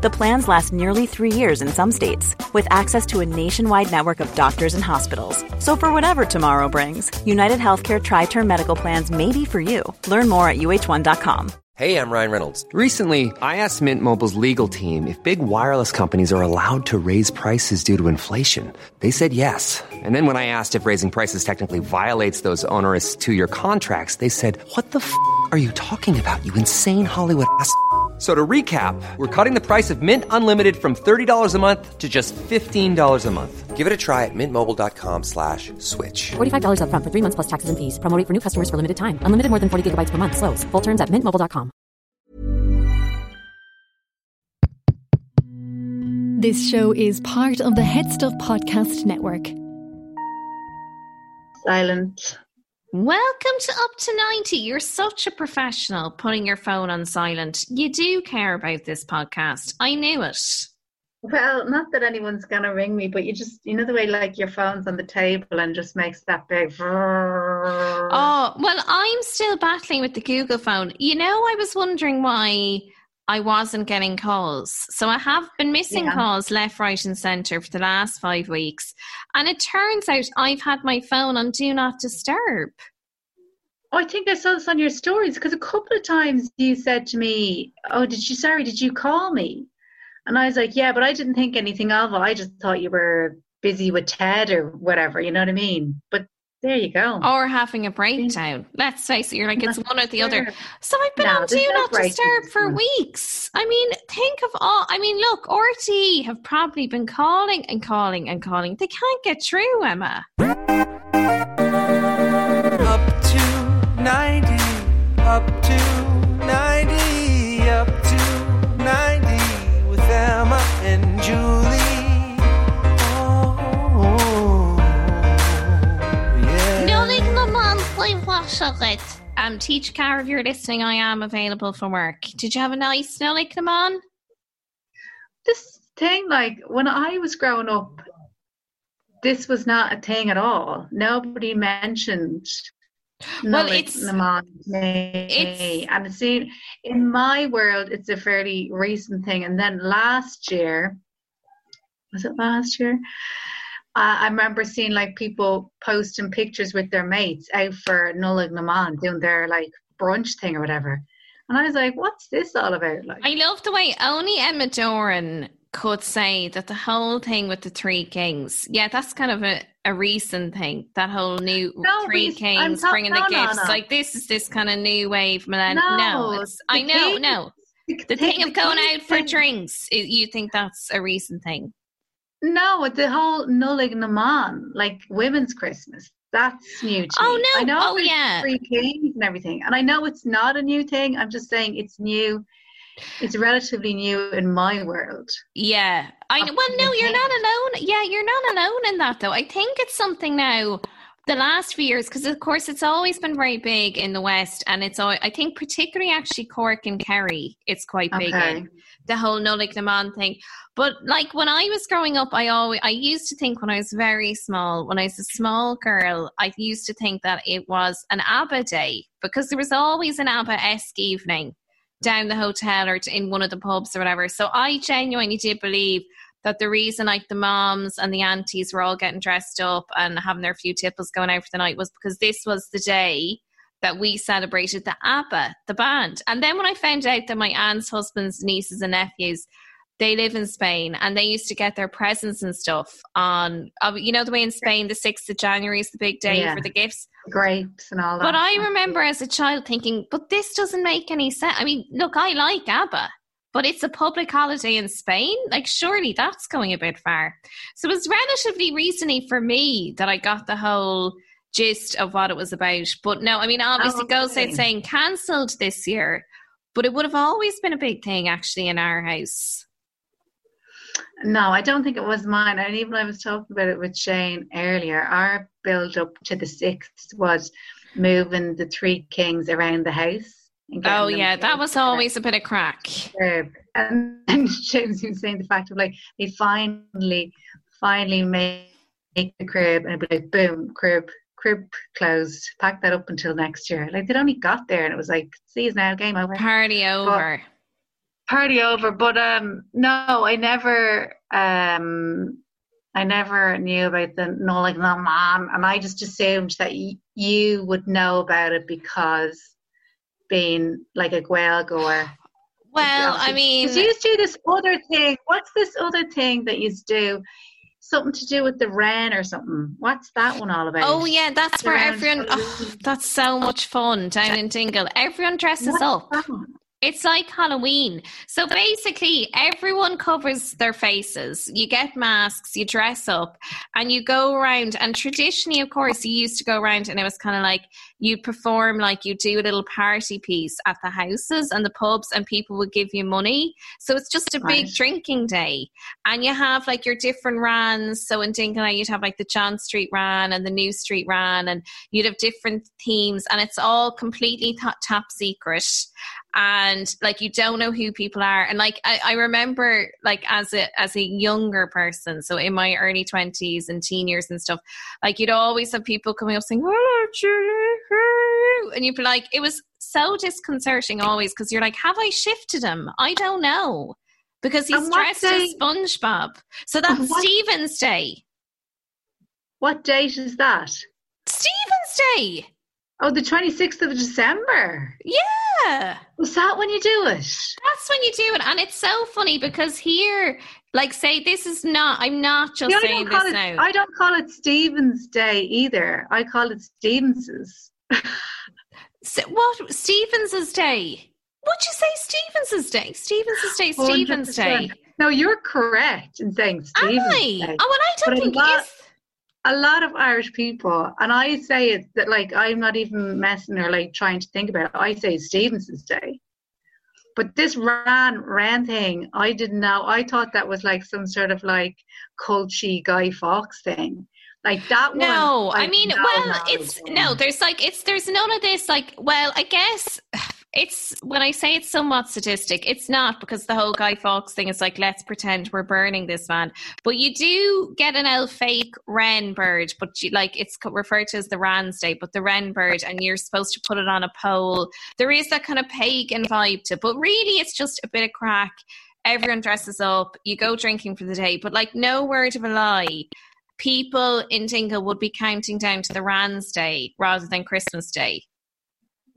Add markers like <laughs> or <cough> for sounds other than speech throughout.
The plans last nearly three years in some states, with access to a nationwide network of doctors and hospitals. So, for whatever tomorrow brings, United Healthcare Tri Term Medical Plans may be for you. Learn more at uh1.com. Hey, I'm Ryan Reynolds. Recently, I asked Mint Mobile's legal team if big wireless companies are allowed to raise prices due to inflation. They said yes. And then when I asked if raising prices technically violates those onerous two year contracts, they said, What the f are you talking about, you insane Hollywood ass? So to recap, we're cutting the price of Mint Unlimited from $30 a month to just $15 a month. Give it a try at mintmobile.com slash switch. $45 up front for three months plus taxes and fees. Promoting for new customers for limited time. Unlimited more than 40 gigabytes per month. Slows. Full terms at mintmobile.com. This show is part of the Head Stuff Podcast Network. Silent. Welcome to Up to 90. You're such a professional putting your phone on silent. You do care about this podcast. I knew it. Well, not that anyone's going to ring me, but you just, you know, the way like your phone's on the table and just makes that big. Oh, well, I'm still battling with the Google phone. You know, I was wondering why I wasn't getting calls. So I have been missing yeah. calls left, right, and centre for the last five weeks. And it turns out I've had my phone on Do Not Disturb. Oh, I think I saw this on your stories because a couple of times you said to me, Oh, did you, sorry, did you call me? And I was like, Yeah, but I didn't think anything of it. I just thought you were busy with Ted or whatever, you know what I mean? But there you go. Or having a breakdown. Let's face it, you're like, it's <laughs> one or the other. So I've been no, on Do no Not Disturb for weeks. I mean, think of all, I mean, look, RTÉ have probably been calling and calling and calling. They can't get through, Emma. Up to 90, up to Charlotte. Um, teach Car if you're listening, I am available for work. Did you have a nice snow like them on? This thing, like when I was growing up, this was not a thing at all. Nobody mentioned well, it's, it's and see in my world, it's a fairly recent thing. And then last year, was it last year? I remember seeing like people posting pictures with their mates out for Nollaig na mBan doing their like brunch thing or whatever. And I was like, what's this all about? Like, I love the way only Emma Doran could say that the whole thing with the three kings, yeah, that's kind of a, a recent thing. That whole new no, three kings bringing no, the gifts. No, like this is this kind of new wave millennium. No, I know, no. The, the thing of going out for drinks, you think that's a recent thing? No, the whole Nollaig na mBan, like women's Christmas. That's new to oh, me. Oh no. I know oh, yeah. Three Kings and everything. And I know it's not a new thing. I'm just saying it's new. It's relatively new in my world. Yeah. I know. Well, no, you're not alone. Yeah, you're not alone in that, though. I think it's something now the last few years because of course it's always been very big in the west and it's all i think particularly actually cork and kerry it's quite big okay. in the whole Nollaig na mBan thing but like when I was growing up, I always I used to think when I was very small, when I was a small girl, I used to think that it was an ABBA day because there was always an ABBA esque evening down the hotel or in one of the pubs or whatever. So I genuinely did believe that the reason like the moms and the aunties were all getting dressed up and having their few tipples going out for the night was because this was the day that we celebrated the ABBA, the band. And then when I found out that my aunt's husband's nieces and nephews they live in Spain and they used to get their presents and stuff on, you know, the way in Spain, the 6th of January is the big day yeah. for the gifts. Grapes and all that. But I remember as a child thinking, but this doesn't make any sense. I mean, look, I like ABBA, but it's a public holiday in Spain. Like, surely that's going a bit far. So it was relatively recently for me that I got the whole gist of what it was about. But no, I mean, oh, obviously, oh, okay. goes out saying cancelled this year, but it would have always been a big thing actually in our house. No, I don't think it was mine. And even I was talking about it with Shane earlier. Our build up to the sixth was moving the three kings around the house. Oh yeah, that was always a bit of crack. And, <laughs> and James was saying the fact of like they finally, finally make, make the crib and it'd be like boom, crib, crib closed. Pack that up until next year. Like they'd only got there and it was like, see now, game over. Party over. party over but um no i never um i never knew about the no like no mom and i just assumed that y- you would know about it because being like a whale goer Well, I mean, Because you used to do this other thing what's this other thing that you do something to do with the wren or something what's that one all about oh yeah, that's where everyone. Oh, that's so much fun down in Dingle. Everyone dresses What's up. that? It's like Halloween. So basically, everyone covers their faces. You get masks, you dress up, and you go around. And traditionally, of course, you used to go around and it was kind of like you perform, like you do a little party piece at the houses and the pubs, and people would give you money. So it's just a big Right. drinking day. And you have like your different wrens. So in Dingle, you'd have like the John Street wren and the New Street wren, and you'd have different themes, and it's all completely top secret and like you don't know who people are. And like I, I remember like as a as a younger person so in my early 20s and teen years and stuff like you'd always have people coming up saying hello Julie and you'd be like it was so disconcerting always because you're like have I shifted him? I don't know. Because he's dressed as SpongeBob. So that's What- Stephen's Day. What date is that? Stephen's Day oh the 26th of december yeah was that when you do it That's when you do it, and it's so funny because here, like, say this is not. I'm not just saying this it, now. I don't call it Stephen's Day either. I call it Stevens's. <laughs> S- what Stevens's Day? What'd you say? Stevens's Day. Stevens's Day. Stevens Day. 100%. No, you're correct in saying Am Stephen's I? Day. Oh, and I don't a think it's. A lot of Irish people, and I say it that like I'm not even messing or like trying to think about it. I say Stevenson's Day. But this wren wren thing, I didn't know. I thought that was like some sort of like culty Guy Fawkes thing. Like that one. No, I I've mean, well, it's no. There's like it's there's none of this. Like, well, I guess it's when I say it's somewhat sadistic, it's not because the whole Guy Fawkes thing is like let's pretend we're burning this man. But you do get an elf fake wren bird, but you, like it's referred to as the Wren's Day, but the wren bird, and you're supposed to put it on a pole. There is that kind of pagan vibe to, it, but really it's just a bit of crack. Everyone dresses up, you go drinking for the day, but like no word of a lie people in Dingle would be counting down to the Wren's Day rather than Christmas Day.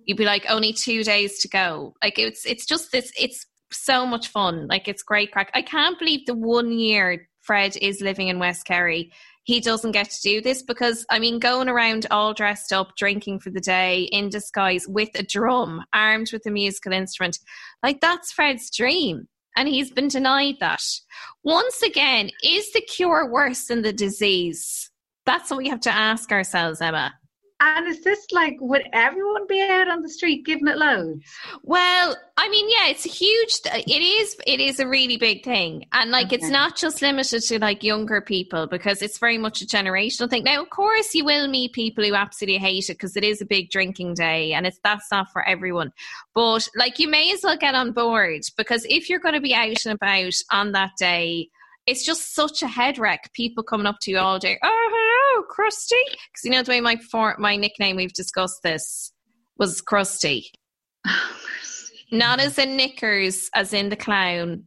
You'd be like, only two days to go. Like it's it's just this. It's so much fun. Like it's great crack. I can't believe the one year Fred is living in West Kerry. He doesn't get to do this because I mean, going around all dressed up, drinking for the day in disguise with a drum, armed with a musical instrument, like that's Fred's dream and he's been denied that. Once again, is the cure worse than the disease? That's what we have to ask ourselves, Emma. And is this like would everyone be out on the street giving it loads? Well, I mean, yeah, it's a huge. It is. It is a really big thing, and like, it's not just limited to like younger people because it's very much a generational thing. Now, of course, you will meet people who absolutely hate it because it is a big drinking day, and it's that's not for everyone. But like, you may as well get on board because if you're going to be out and about on that day. It's just such a head wreck. People coming up to you all day. Oh, hello, Krusty. Because you know the way my for, my nickname we've discussed this was Krusty. <sighs> Not as in knickers, as in the clown.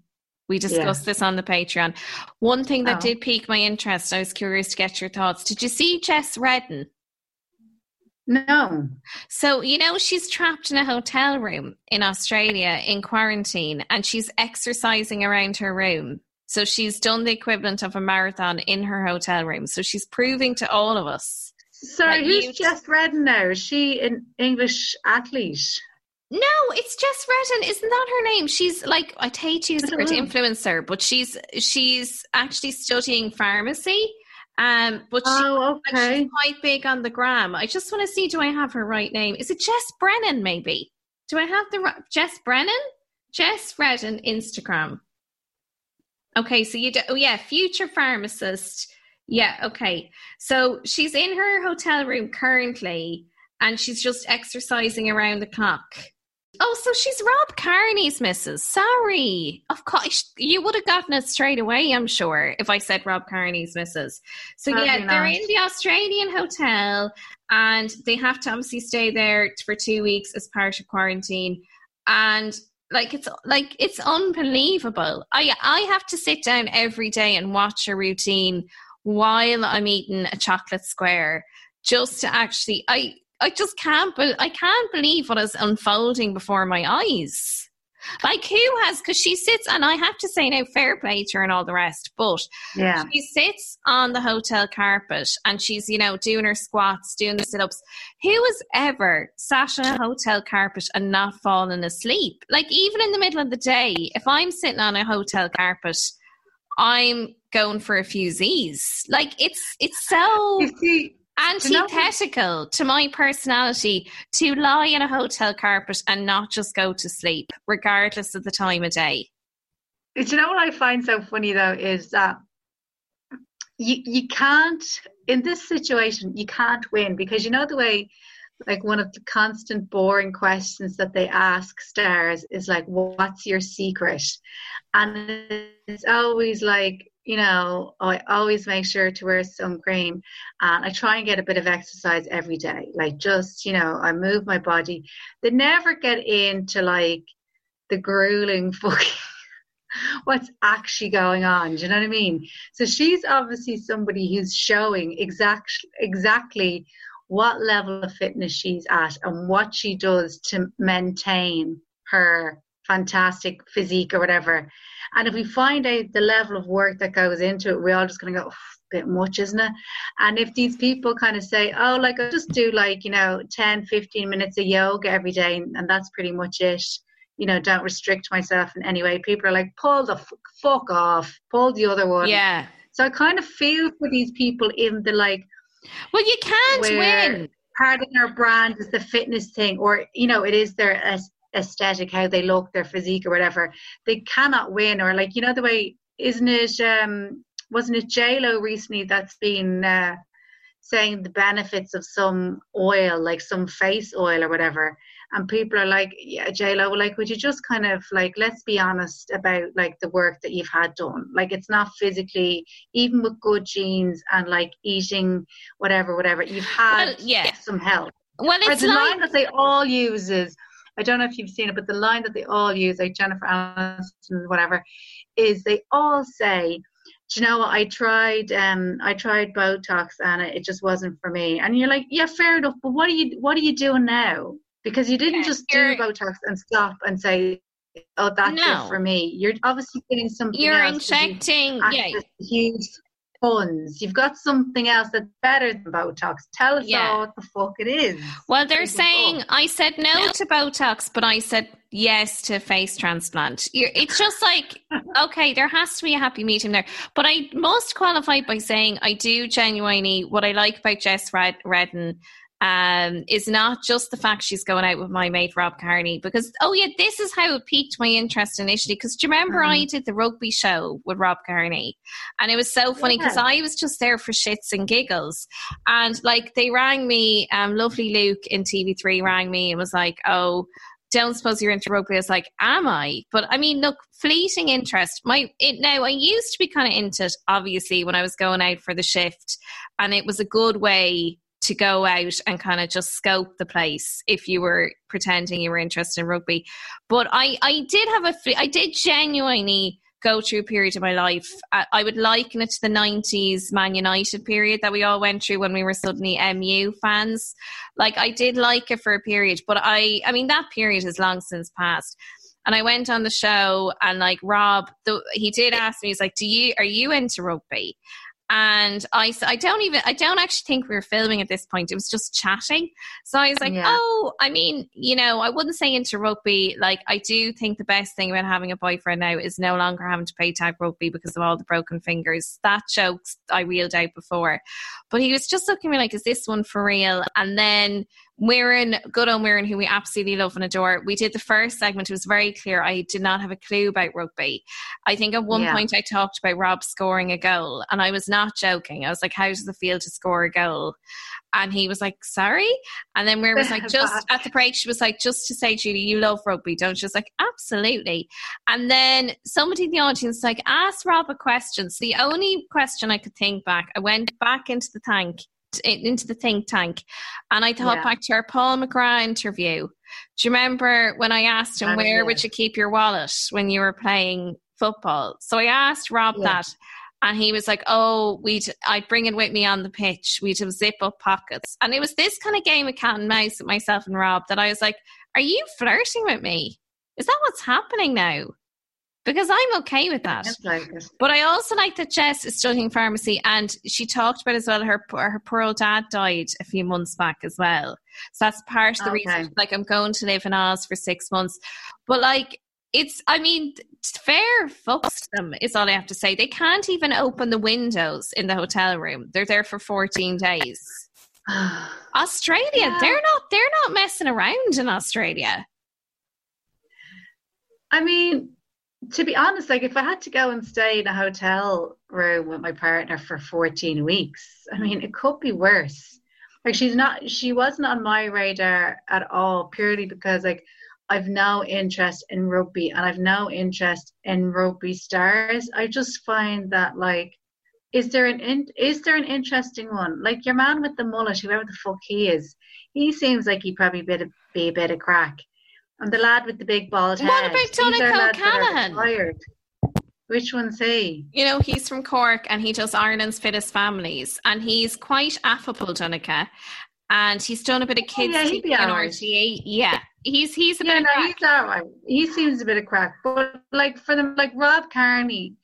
We discussed this on the Patreon. One thing that Oh. did pique my interest, I was curious to get your thoughts. Did you see Jess Redden? No. So, you know, she's trapped in a hotel room in Australia in quarantine and she's exercising around her room. So, she's done the equivalent of a marathon in her hotel room. So, she's proving to all of us. Sorry, who's you- Jess Redden now? Is she an English athlete? No, it's Jess Redden. Isn't that her name? She's like I hate to use the word influencer, but she's she's actually studying pharmacy. Um, but she, Oh, okay. she's quite big on the gram. I just want to see, do I have her right name? Is it Jess Brennan? Maybe. Do I have the right Jess Brennan? Jess Redden Instagram. Okay, so you do. Oh yeah, future pharmacist. Yeah, okay. So she's in her hotel room currently, and she's just exercising around the clock. Oh, so she's Rob Kearney's missus. Sorry. Of course, you would have gotten it straight away, I'm sure, if I said Rob Kearney's missus. So, Probably yeah, they're in the Australian hotel and they have to obviously stay there for two weeks as part of quarantine. And like it's like it's unbelievable. I I have to sit down every day and watch a routine while I'm eating a chocolate square just to actually I I just can't but I can't believe what is unfolding before my eyes. Like who has because she sits and I have to say now fair play to her and all the rest, but Yeah. she sits on the hotel carpet and she's, you know, doing her squats, doing the sit ups. Who has ever sat on a hotel carpet and not fallen asleep? Like, even in the middle of the day, if I'm sitting on a hotel carpet, I'm going for a few Z's. Like, it's it's so You see, antithetical to my personality to lie in a hotel carpet and not just go to sleep, regardless of the time of day. Do you know what I find so funny though is that you you can't in this situation you can't win because you know the way like one of the constant boring questions that they ask stars is like what's your secret and it's always like you know oh, i always make sure to wear sun cream and i try and get a bit of exercise every day like just you know i move my body they never get into like the grueling <laughs> fucking what's actually going on. Do you know what I mean? So she's obviously somebody who's showing exact, exactly what level of fitness she's at and what she does to maintain her fantastic physique or whatever. And if we find out the level of work that goes into it, we're all just going to go, oh, "Oof, bit much, isn't it? And if these people kind of say, oh, like I just do like, you know, 10, 15 minutes of yoga every day and that's pretty much it you know, don't restrict myself in any way. People are like, pull the f- fuck off, pull the other one. Yeah. So I kind of feel for these people in the like Well, you can't win. part of their brand is the fitness thing, or you know, it is their aes- aesthetic, how they look, their physique, or whatever. They cannot win, or like you know the way, isn't it? Um, wasn't it J Lo recently that's been uh, saying the benefits of some oil, like some face oil or whatever? and people are like, yeah, J Lo, like, would you just kind of like, let's be honest about like the work that you've had done. Like, it's not physically, even with good genes and like eating whatever, whatever, you've had Well, yeah. some help. Well, it's the like line that they all use is, I don't know if you've seen it, but the line that they all use, like Jennifer Aniston, whatever, is they all say, do you know what? I tried, um, I tried Botox and it, it just wasn't for me. And you're like, yeah, fair enough, but what are you, what are you doing now? Because you didn't Yeah, just do Botox and stop and say, oh, that's No. it for me. You're obviously getting something you're injecting. Yeah. huge You've got something else that's better than Botox. Tell us Yeah. all what the fuck it is. Well, they're saying fuck? I said no to Botox, but I said yes to face transplant. You're, it's just like <laughs> okay, there has to be a happy medium there. But I must qualify by saying I do genuinely what I like about Jess Red- Redden. Um, is not just the fact she's going out with my mate Rob Kearney because oh yeah this is how it piqued my interest initially because do you remember Mhm. I did the rugby show with Rob Kearney and it was so funny because Yeah. I was just there for shits and giggles and like they rang me, um, lovely Luke in TV3 rang me and was like, Oh, don't suppose you're into rugby. I was like, Am I? But I mean, look, fleeting interest. My it now I used to be kind of into it, obviously, when I was going out for the shift, and it was a good way to go out and kind of just scope the place if you were pretending you were interested in rugby. But I, I did have a, I did genuinely go through a period of my life. I, I would liken it to the 90s Man United period that we all went through when we were suddenly MU fans. Like I did like it for a period, but I, I mean, that period has long since passed. And I went on the show and like Rob, the, he did ask me, he's like, do you, are you into rugby? And I I don't even, I don't actually think we were filming at this point. It was just chatting. So I was like, Yeah. oh, I mean, you know, I wouldn't say into rugby. Like, I do think the best thing about having a boyfriend now is no longer having to play tag rugby because of all the broken fingers. That jokes I reeled out before. But he was just looking at me like, is this one for real? And then Mirren, good old Mirren, who we absolutely love and adore. We did the first segment. It was very clear. I did not have a clue about rugby. I think at one Yeah. point I talked about Rob scoring a goal, and I was not joking. I was like, "How does it feel to score a goal?" And he was like, "Sorry." And then Mirren was like, <laughs> "Just at the break, she was like, just to say, Julie, you love rugby, don't you?" She was like, "Absolutely." And then somebody in the audience like asked Rob a question. So the only question I could think back, I went back into the tank, into the think tank, and I thought Yeah. back to our Paul McGrath interview. Do you remember when I asked him where would you keep your wallet when you were playing football? So I asked Rob Yeah. that. And he was like, "Oh, we'd I'd bring it with me on the pitch. We'd have zip up pockets." And it was this kind of game of cat and mouse with myself and Rob that I was like, "Are you flirting with me? Is that what's happening now?" Because I'm okay with that. Like. But I also like that Jess is studying pharmacy, and she talked about as well her her poor old dad died a few months back as well. So that's part of the Okay. reason. Like I'm going to live in Oz for six months, but like it's I mean fair fucks to them is all I have to say. They can't even open the windows in the hotel room. They're there for 14 days. <sighs> Australia, Yeah. they're not they're not messing around in Australia. I mean, to be honest, like if I had to go and stay in a hotel room with my partner for 14 weeks, I mean, it could be worse. Like she's not, she wasn't on my radar at all, purely because like I've no interest in rugby and I've no interest in rugby stars. I just find that like, is there an in, is there an interesting one? Like your man with the mullet, whoever the fuck he is, he seems like he'd probably be a bit of crack. And the lad with the big bald head. What about these Donncha are lads that O'Callaghan? Which one's he? You know, he's from Cork and he does Ireland's fittest families, and he's quite affable, Donica. And he's done a bit of oh, kids Oh, yeah, he'd be TV on alright. RTE. Yeah, he's he's a Yeah, bit no, he's all right. He seems a bit of crack, but like for them, like Rob Kearney,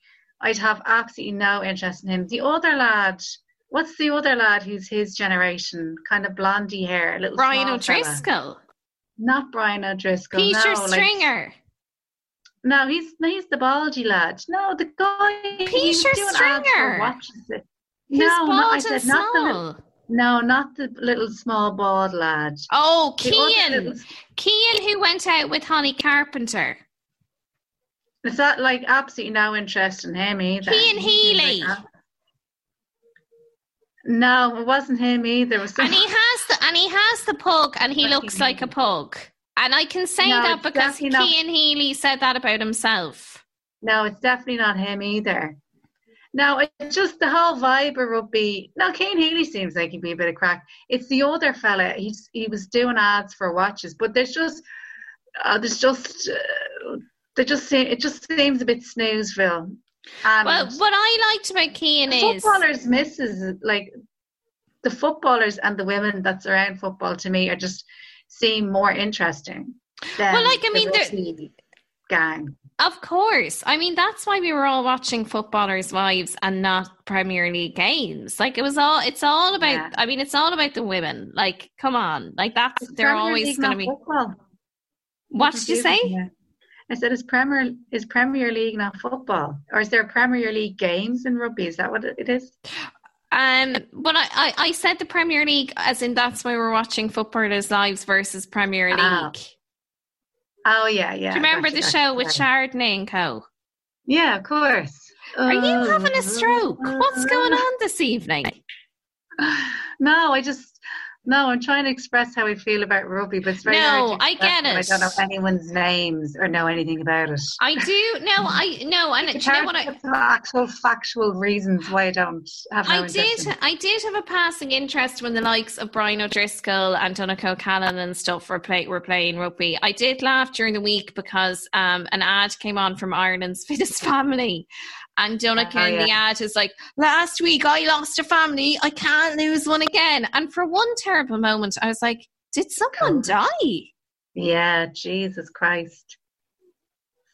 I'd have absolutely no interest in him. The other lad, what's the other lad who's his generation, kind of blondie hair, little Brian small fella? Not Brian O'Driscoll. Peter no, like- Stringer, no, he's he's the baldy lad. No, the guy. Peter doing ads for Stringer. Watches it. he's No, no, I said not the small. little, no, not the little small bald lad. Oh, The Cian, Cian, who went out with Honey Carpenter. Is that like absolutely no interest in him either? Cian like Healy. no, it wasn't him either. It was and he the and he has the pug, and he looks like a pug. And I can say No, that because not- Healy said that about himself. no, it's definitely not him either. No, it's just the whole vibe of rugby. No, Cian Healy seems like he'd be a bit of crack. It's the other fella. He's he was doing ads for watches, but there's just uh, there's just uh, they just seem it just seems a bit snoozeville. And Well, what I liked about Kean the is footballers misses like the footballers and the women that surround football to me are just seem more interesting. Than Well, like, I mean, rugby gang. Of course. I mean, that's why we were all watching Footballers' Wives and not Premier League games. Like, it was all, it's all about, Yeah. I mean, it's all about the women. Like, come on. Like, that's, It's they're Premier always going to be. football. What did you say? Yeah. I said, is Premier is Premier League not football, or is there Premier League games in rugby? Is that what it is? Um, but I, I, I said the Premier League, as in that's why we're watching Footballers' Lives versus Premier League. Ah, Oh yeah, yeah. Do you remember gotcha, the gotcha, show with sorry. Chardonnay and Co? Yeah, of course. Are you having a stroke? What's going on this evening? <sighs> No, I just no. I'm trying to express how I feel about rugby, but it's very No, I get it. I don't know anyone's names or know anything about it. I do no, I no, <laughs> and do It's you know what I actual factual reasons why I don't have no I did. I did have a passing interest when the likes of Brian O'Driscoll and Donncha Callan and stuff were play were playing rugby. I did laugh during the week because um, an ad came on from Ireland's <laughs> fittest family. And Donncha Oh, in the yeah. ad is like, last week I lost a family, I can't lose one again. And for one terrible moment, I was like, did someone COVID. die? Yeah, Jesus Christ.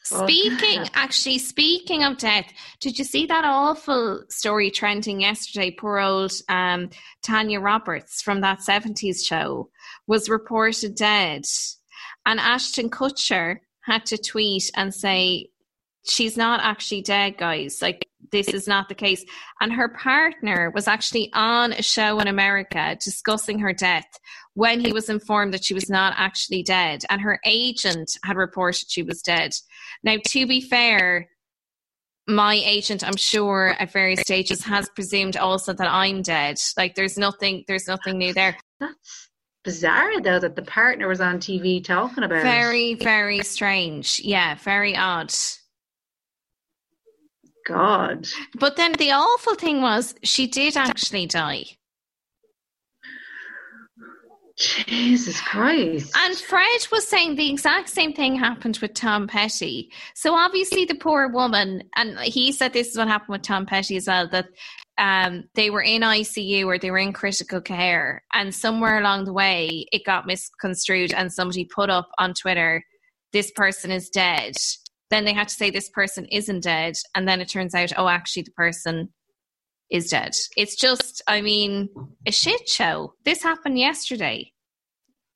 Fuck. Speaking, actually, speaking of death, did you see that awful story trending yesterday? Poor old um, Tanya Roberts from that 70s show was reported dead. And Ashton Kutcher had to tweet and say, She's not actually dead, guys. Like, this is not the case. And her partner was actually on a show in America discussing her death when he was informed that she was not actually dead, and her agent had reported she was dead. Now, to be fair, my agent, I'm sure, at various stages has presumed also that I'm dead. Like, there's nothing, there's nothing new there. That's bizarre, though, that the partner was on TV talking about it. Very, very strange. Yeah, very odd. God. But then the awful thing was she did actually die. Jesus Christ. And Fred was saying the exact same thing happened with Tom Petty. So obviously the poor woman, and he said this is what happened with Tom Petty as well, that um, they were in ICU or they were in critical care, and somewhere along the way it got misconstrued, and somebody put up on Twitter, "This person is dead." Then they had to say this person isn't dead, and then it turns out, oh, actually the person is dead. It's just, I mean, a shit show. This happened yesterday.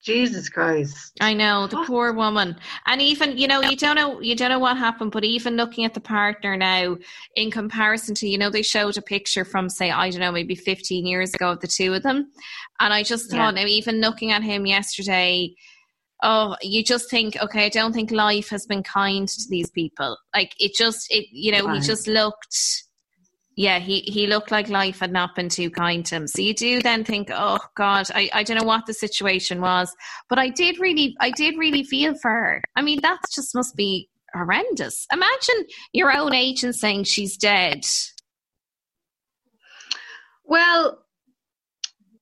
Jesus Christ. I know the poor woman, and even you know you don't know you don't know what happened, but even looking at the partner now, in comparison to you know they showed a picture from say I don't know maybe fifteen years ago of the two of them, and I just thought Yeah. now even looking at him yesterday, oh you just think okay I don't think life has been kind to these people. Like it just it you know he just looked yeah, he, he looked like life had not been too kind to him. So you do then think, oh God, I, I don't know what the situation was, but I did really I did really feel for her. I mean, that just must be horrendous. Imagine your own agent saying she's dead. Well,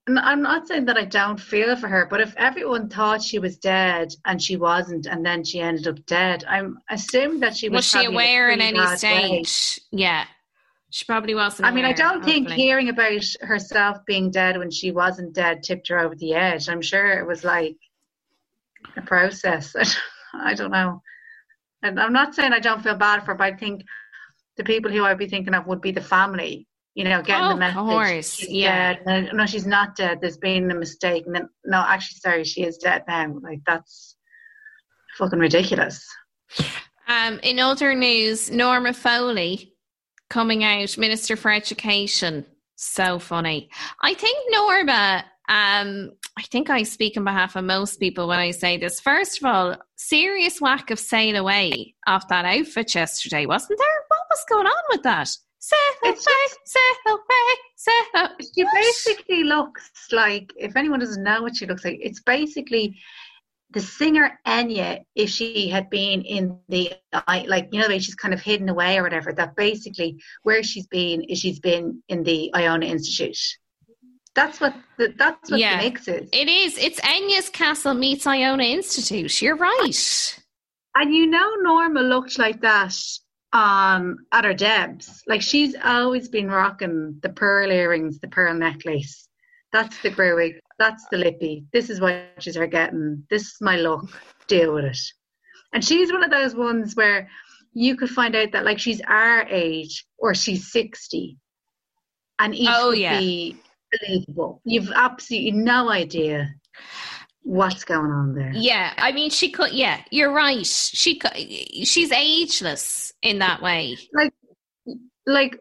n- I'm not saying that I don't feel for her, but if everyone thought she was dead and she wasn't, and then she ended up dead, I'm assuming that she was. Was she probably in a aware in any bad way. stage? Yeah. She probably wasn't. I mean, I don't think hopefully. hearing about herself being dead when she wasn't dead tipped her over the edge. I'm sure it was like a process. <laughs> I don't know. And I'm not saying I don't feel bad for her, but I think the people who I'd be thinking of would be the family. You know, getting Oh, the of message. course, yeah. dead. No, she's not dead. There's been a mistake. And then, no, actually, sorry, she is dead now. Like that's fucking ridiculous. Um, in other news, Norma Foley coming out, Minister for Education. So funny. I think Norma, um, I think I speak on behalf of most people when I say this. First of all, serious whack of sail away off that outfit yesterday, wasn't there? What was going on with that? Sail away, sail away, sail away. She basically looks like, if anyone doesn't know what she looks like, it's basically the singer Enya if she had been in the, like, you know, the way she's kind of hidden away or whatever, that basically where she's been is she's been in the Iona Institute. That's what the, that's what Yeah. the mix is. It is. It's Enya's Castle meets Iona Institute. You're right. And you know, Norma looked like that um, at her Debs. Like she's always been rocking the pearl earrings, the pearl necklace. That's the Berwick. That's the lippy. This is what she's her getting. This is my look. Deal with it. And she's one of those ones where you could find out that like she's our age or she's sixty, and each Oh, would yeah. be believable. You've absolutely no idea what's going on there. Yeah, I mean, she could. Yeah, you're right. She could, she's ageless in that way. like like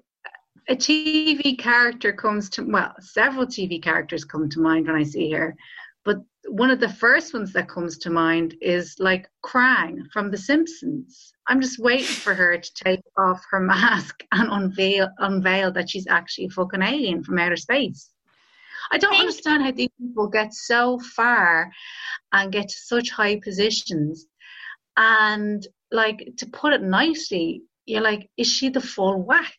a TV character comes to well, several TV characters come to mind when I see her, but one of the first ones that comes to mind is like Krang from The Simpsons. I'm just waiting for her to take off her mask and unveil unveil that she's actually a fucking alien from outer space. I don't understand how these people get so far and get to such high positions. And like to put it nicely, you're like, is she the full whack?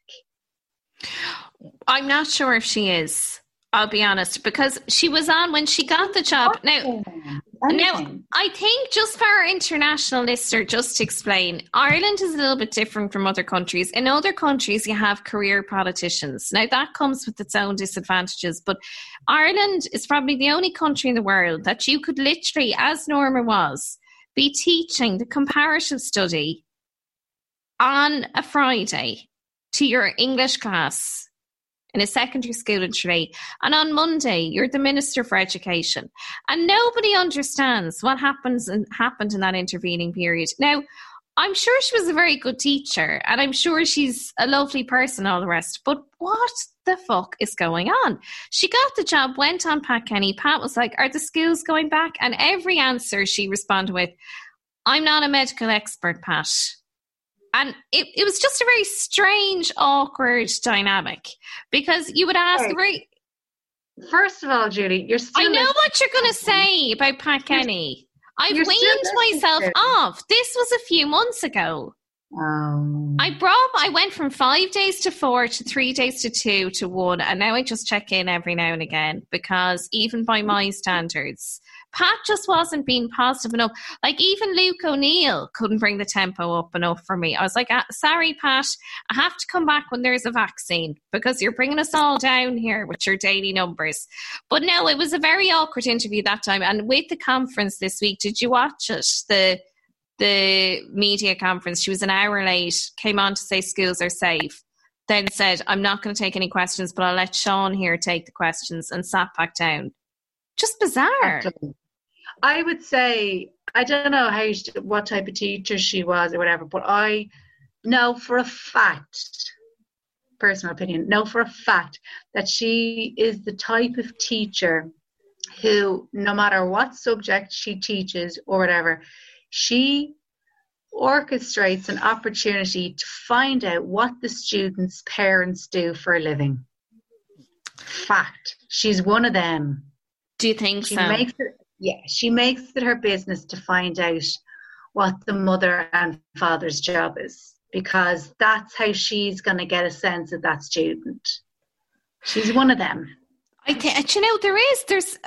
I'm not sure if she is. I'll be honest, because she was on when she got the job. Now, Now, I think just for our international listener, just to explain, Ireland is a little bit different from other countries. In other countries, you have career politicians. Now, that comes with its own disadvantages, but Ireland is probably the only country in the world that you could literally, as Norma was, be teaching the comparative study on a Friday to your English class in a secondary school in Tralee. And on Monday, you're the Minister for Education. And nobody understands what happens and happened in that intervening period. Now, I'm sure she was a very good teacher and I'm sure she's a lovely person, all the rest. But what the fuck is going on? She got the job, went on Pat Kenny. Pat was like, Are the schools going back? And every answer she responded with, I'm not a medical expert, Pat. And it, it was just a very strange, awkward dynamic because you would ask Right. very First of all, Julie, you're still. I know listening. what you're going to say about Pat Kenny. I've you're weaned myself off. This was a few months ago. Um, I brought. I went from five days to four to three days to two to one, and now I just check in every now and again because even by my standards, Pat just wasn't being positive enough. Like even Luke O'Neill couldn't bring the tempo up enough for me. I was like, "Ah, "Sorry, Pat, I have to come back when there's a vaccine because you're bringing us all down here with your daily numbers." But no, it was a very awkward interview that time. And with the conference this week, did you watch it? The the media conference. She was an hour late, came on to say schools are safe, then said, I'm not going to take any questions, but I'll let Sean here take the questions and sat back down. Just bizarre. I would say I don't know how what type of teacher she was or whatever, but I know for a fact, personal opinion, know for a fact that she is the type of teacher who, no matter what subject she teaches or whatever, she orchestrates an opportunity to find out what the students' parents do for a living. Fact. She's one of them. Do you think She so? makes it yeah, she makes it her business to find out what the mother and father's job is because that's how she's going to get a sense of that student. She's one of them. I think, you know, there is, there's,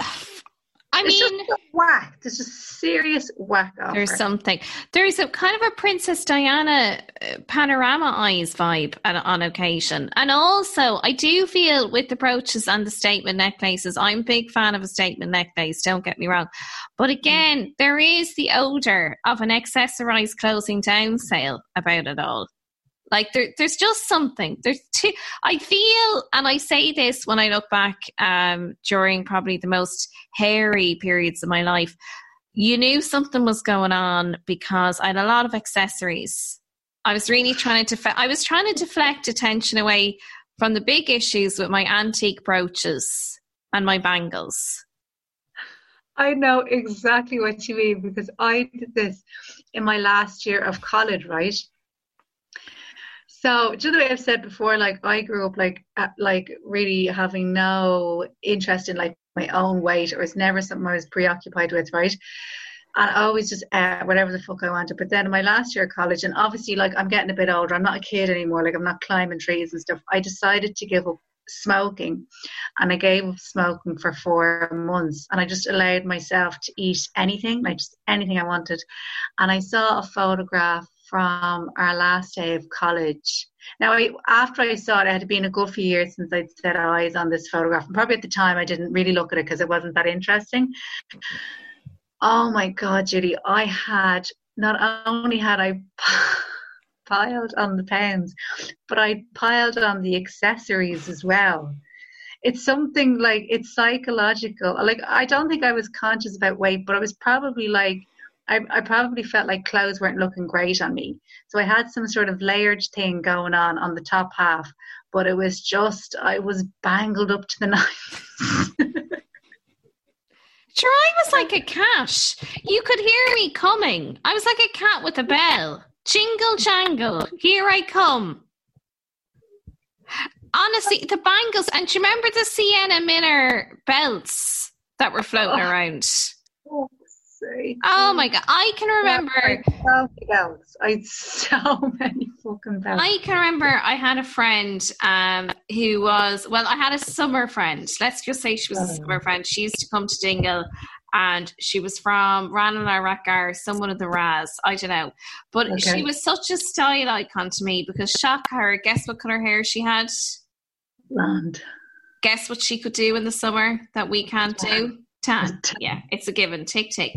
I It's mean, whack. There's a serious whack off There's something. There's a kind of a Princess Diana uh, panorama eyes vibe on, on occasion. And also, I do feel with the brooches and the statement necklaces, I'm a big fan of a statement necklace, don't get me wrong. But again, there is the odour of an accessorized closing down sale about it all. Like there, there's just something. There's two. I feel, and I say this when I look back um, during probably the most hairy periods of my life you knew something was going on because I had a lot of accessories. I was really trying to, I was trying to deflect attention away from the big issues with my antique brooches and my bangles. I know exactly what you mean because I did this in my last year of college, right? So, just the way I've said before, like I grew up like like really having no interest in like my own weight, or it's never something I was preoccupied with, right? And I always just uh, whatever the fuck I wanted. But then in my last year of college, and obviously like I'm getting a bit older, I'm not a kid anymore. Like I'm not climbing trees and stuff. I decided to give up smoking, and I gave up smoking for four months, and I just allowed myself to eat anything, like just anything I wanted. And I saw a photograph from our last day of college. Now, I, after I saw it, it had been a good few years since I'd set eyes on this photograph. And probably at the time, I didn't really look at it because it wasn't that interesting. Oh my God, Julie, I had not only had I <laughs> piled on the pounds, but I piled on the accessories as well. It's something like it's psychological. Like I don't think I was conscious about weight, but I was probably like I, I probably felt like clothes weren't looking great on me. So I had some sort of layered thing going on on the top half, but it was just I was bangled up to the nines. Sure, I was like a cat. You could hear me coming. I was like a cat with a bell. Jingle jangle, here I come. Honestly, the bangles, and do you remember the Sienna Miller belts that were floating Oh. around? Oh. Oh. Oh my god, I can remember. I had so many belts. I had so many fucking. I can remember I had a friend um, who was, well, I had a summer friend. Let's just say she was a Oh. summer friend. She used to come to Dingle and she was from Ranelagh Rathgar, someone of the Raz. I don't know. But Okay. she was such a style icon to me because shock her, guess what colour hair she had? Blonde. Guess what she could do in the summer that we can't do? Yeah, it's a given. Tick, tick.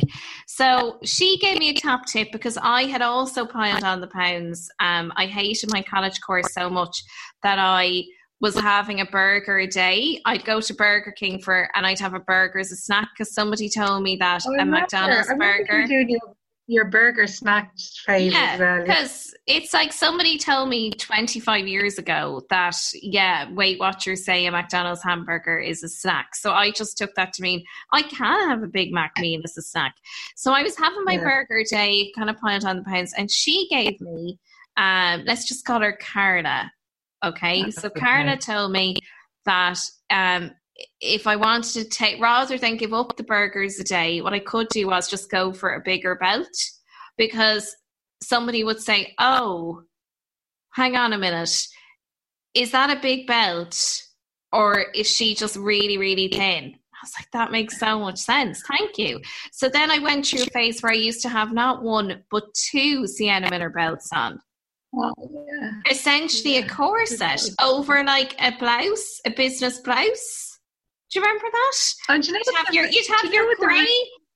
So she gave me a top tip because I had also piled on the pounds. Um, I hated my college course so much that I was having a burger a day. I'd go to Burger King for, and I'd have a burger as a snack because somebody told me that I a remember- McDonald's remember you burger. doing your- your burger as well. Yeah, because it's like somebody told me 25 years ago that, yeah, Weight Watchers say a McDonald's hamburger is a snack. So I just took that to mean I can have a Big Mac meal as a snack. So I was having my Yeah. burger day, kind of piled on the pounds, and she gave me, um, let's just call her Carla. Okay. So Okay. Carla told me that um, if I wanted to take, rather than give up the burgers a day, what I could do was just go for a bigger belt because somebody would say, Oh, hang on a minute. Is that a big belt or is she just really, really thin? I was like, that makes so much sense. Thank you. So then I went through a phase where I used to have not one, but two Sienna Miller belts on. Oh, yeah. Essentially a corset over like a blouse, a business blouse. Do you remember that? And you you'd have your, you'd have you your grey,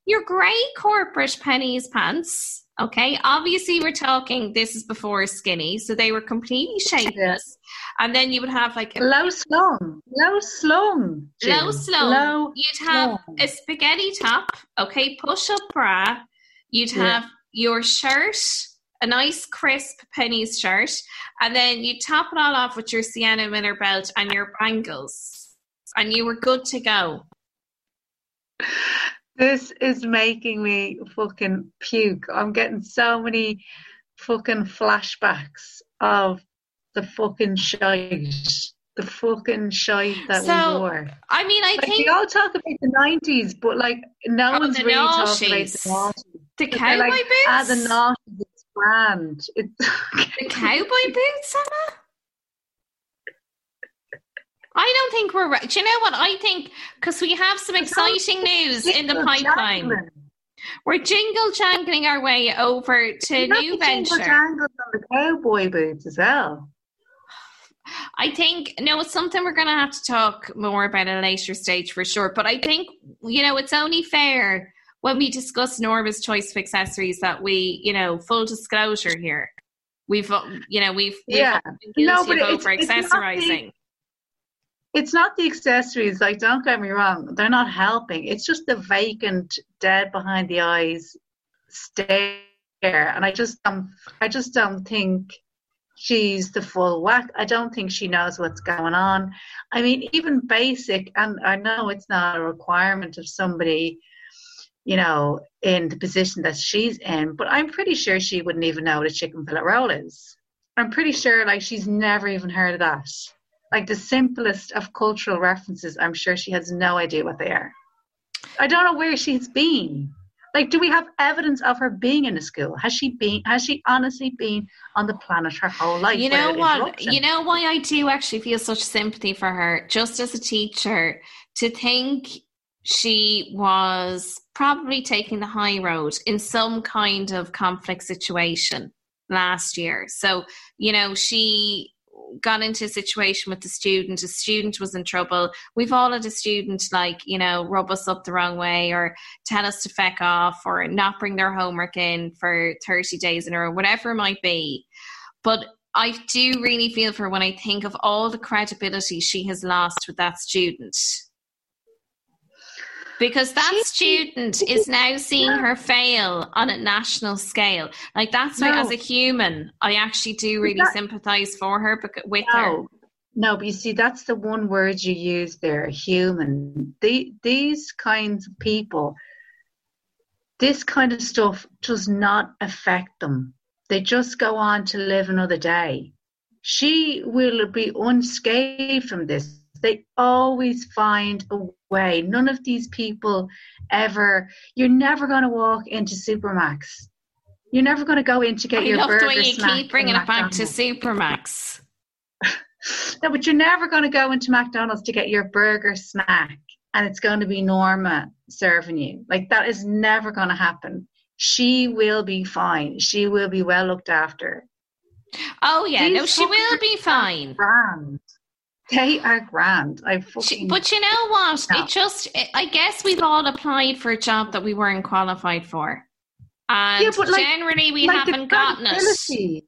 your grey corporate Penneys pants. Okay, obviously we're talking. This is before skinny, so they were completely shapeless. And then you would have like a Low slung. Low slung. low slung. Low You'd have a spaghetti top. Okay, push up bra. You'd Yeah. have your shirt, a nice crisp Penneys shirt, and then you top it all off with your Sienna Miller belt and your bangles, and you were good to go. This is making me fucking puke. I'm getting so many fucking flashbacks of the fucking shite. The fucking shite that So, we wore. I mean, I Like, think we all talk about the 90s, but like no Oh, one's really talking about the noughties. the They're cowboy like, boots. Ah, the noughties, it's grand. It's <laughs> the cowboy boots, Emma? I don't think we're right. Do you know what? I think because we have some exciting news in the pipeline. jangling. We're jingle jangling our way over to You new jingle venture. jangles on the cowboy boots as well. I think no, it's something we're going to have to talk more about at a later stage for sure. But I think you know it's only fair when we discuss Norma's choice of accessories that we, you know, full disclosure here. We've, you know, we've, we've Yeah. No, but it's- over it's not the- accessorizing. It's not the accessories, like don't get me wrong, they're not helping. It's just the vacant, dead behind the eyes stare. And I just um I just don't think she's the full whack. I don't think she knows what's going on. I mean, even basic, and I know it's not a requirement of somebody, you know, in the position that she's in, but I'm pretty sure she wouldn't even know what a chicken fillet roll is. I'm pretty sure, like, she's never even heard of that. Like, the simplest of cultural references, I'm sure she has no idea what they are. I don't know where she's been. Like, do we have evidence of her being in a school? Has she been? Has she honestly been on the planet her whole life? You know what? You know why I do actually feel such sympathy for her, just as a teacher, to think she was probably taking the high road in some kind of conflict situation last year. So, you know, she got into a situation with the student, a student was in trouble. We've all had a student like, you know, rub us up the wrong way or tell us to feck off or not bring their homework in for 30 days in a row, whatever it might be. But I do really feel for when I think of all the credibility she has lost with that student. Because that student is now seeing her fail on a national scale. Like that's why, No. as a human, I actually do really that- sympathise for her bec- with her. No, no, but you see, that's the one word you use there, human. The, these kinds of people, this kind of stuff does not affect them. They just go on to live another day. She will be unscathed from this. They always find a way. None of these people ever, you're never going to walk into Supermac's. You're never going to go in to get I your love burger the way you snack keep bringing it back to. Supermac's. <laughs> No, but you're never going to go into McDonald's to get your burger snack and it's going to be Norma serving you. Like, that is never going to happen. She will be fine. She will be well looked after. Oh yeah, no, she will be fine. Grand. They are grand. I fucking. But you know what? No. It just, eh, I guess we've all applied for a job that we weren't qualified for. And Yeah, but like- generally we like haven't gotten it.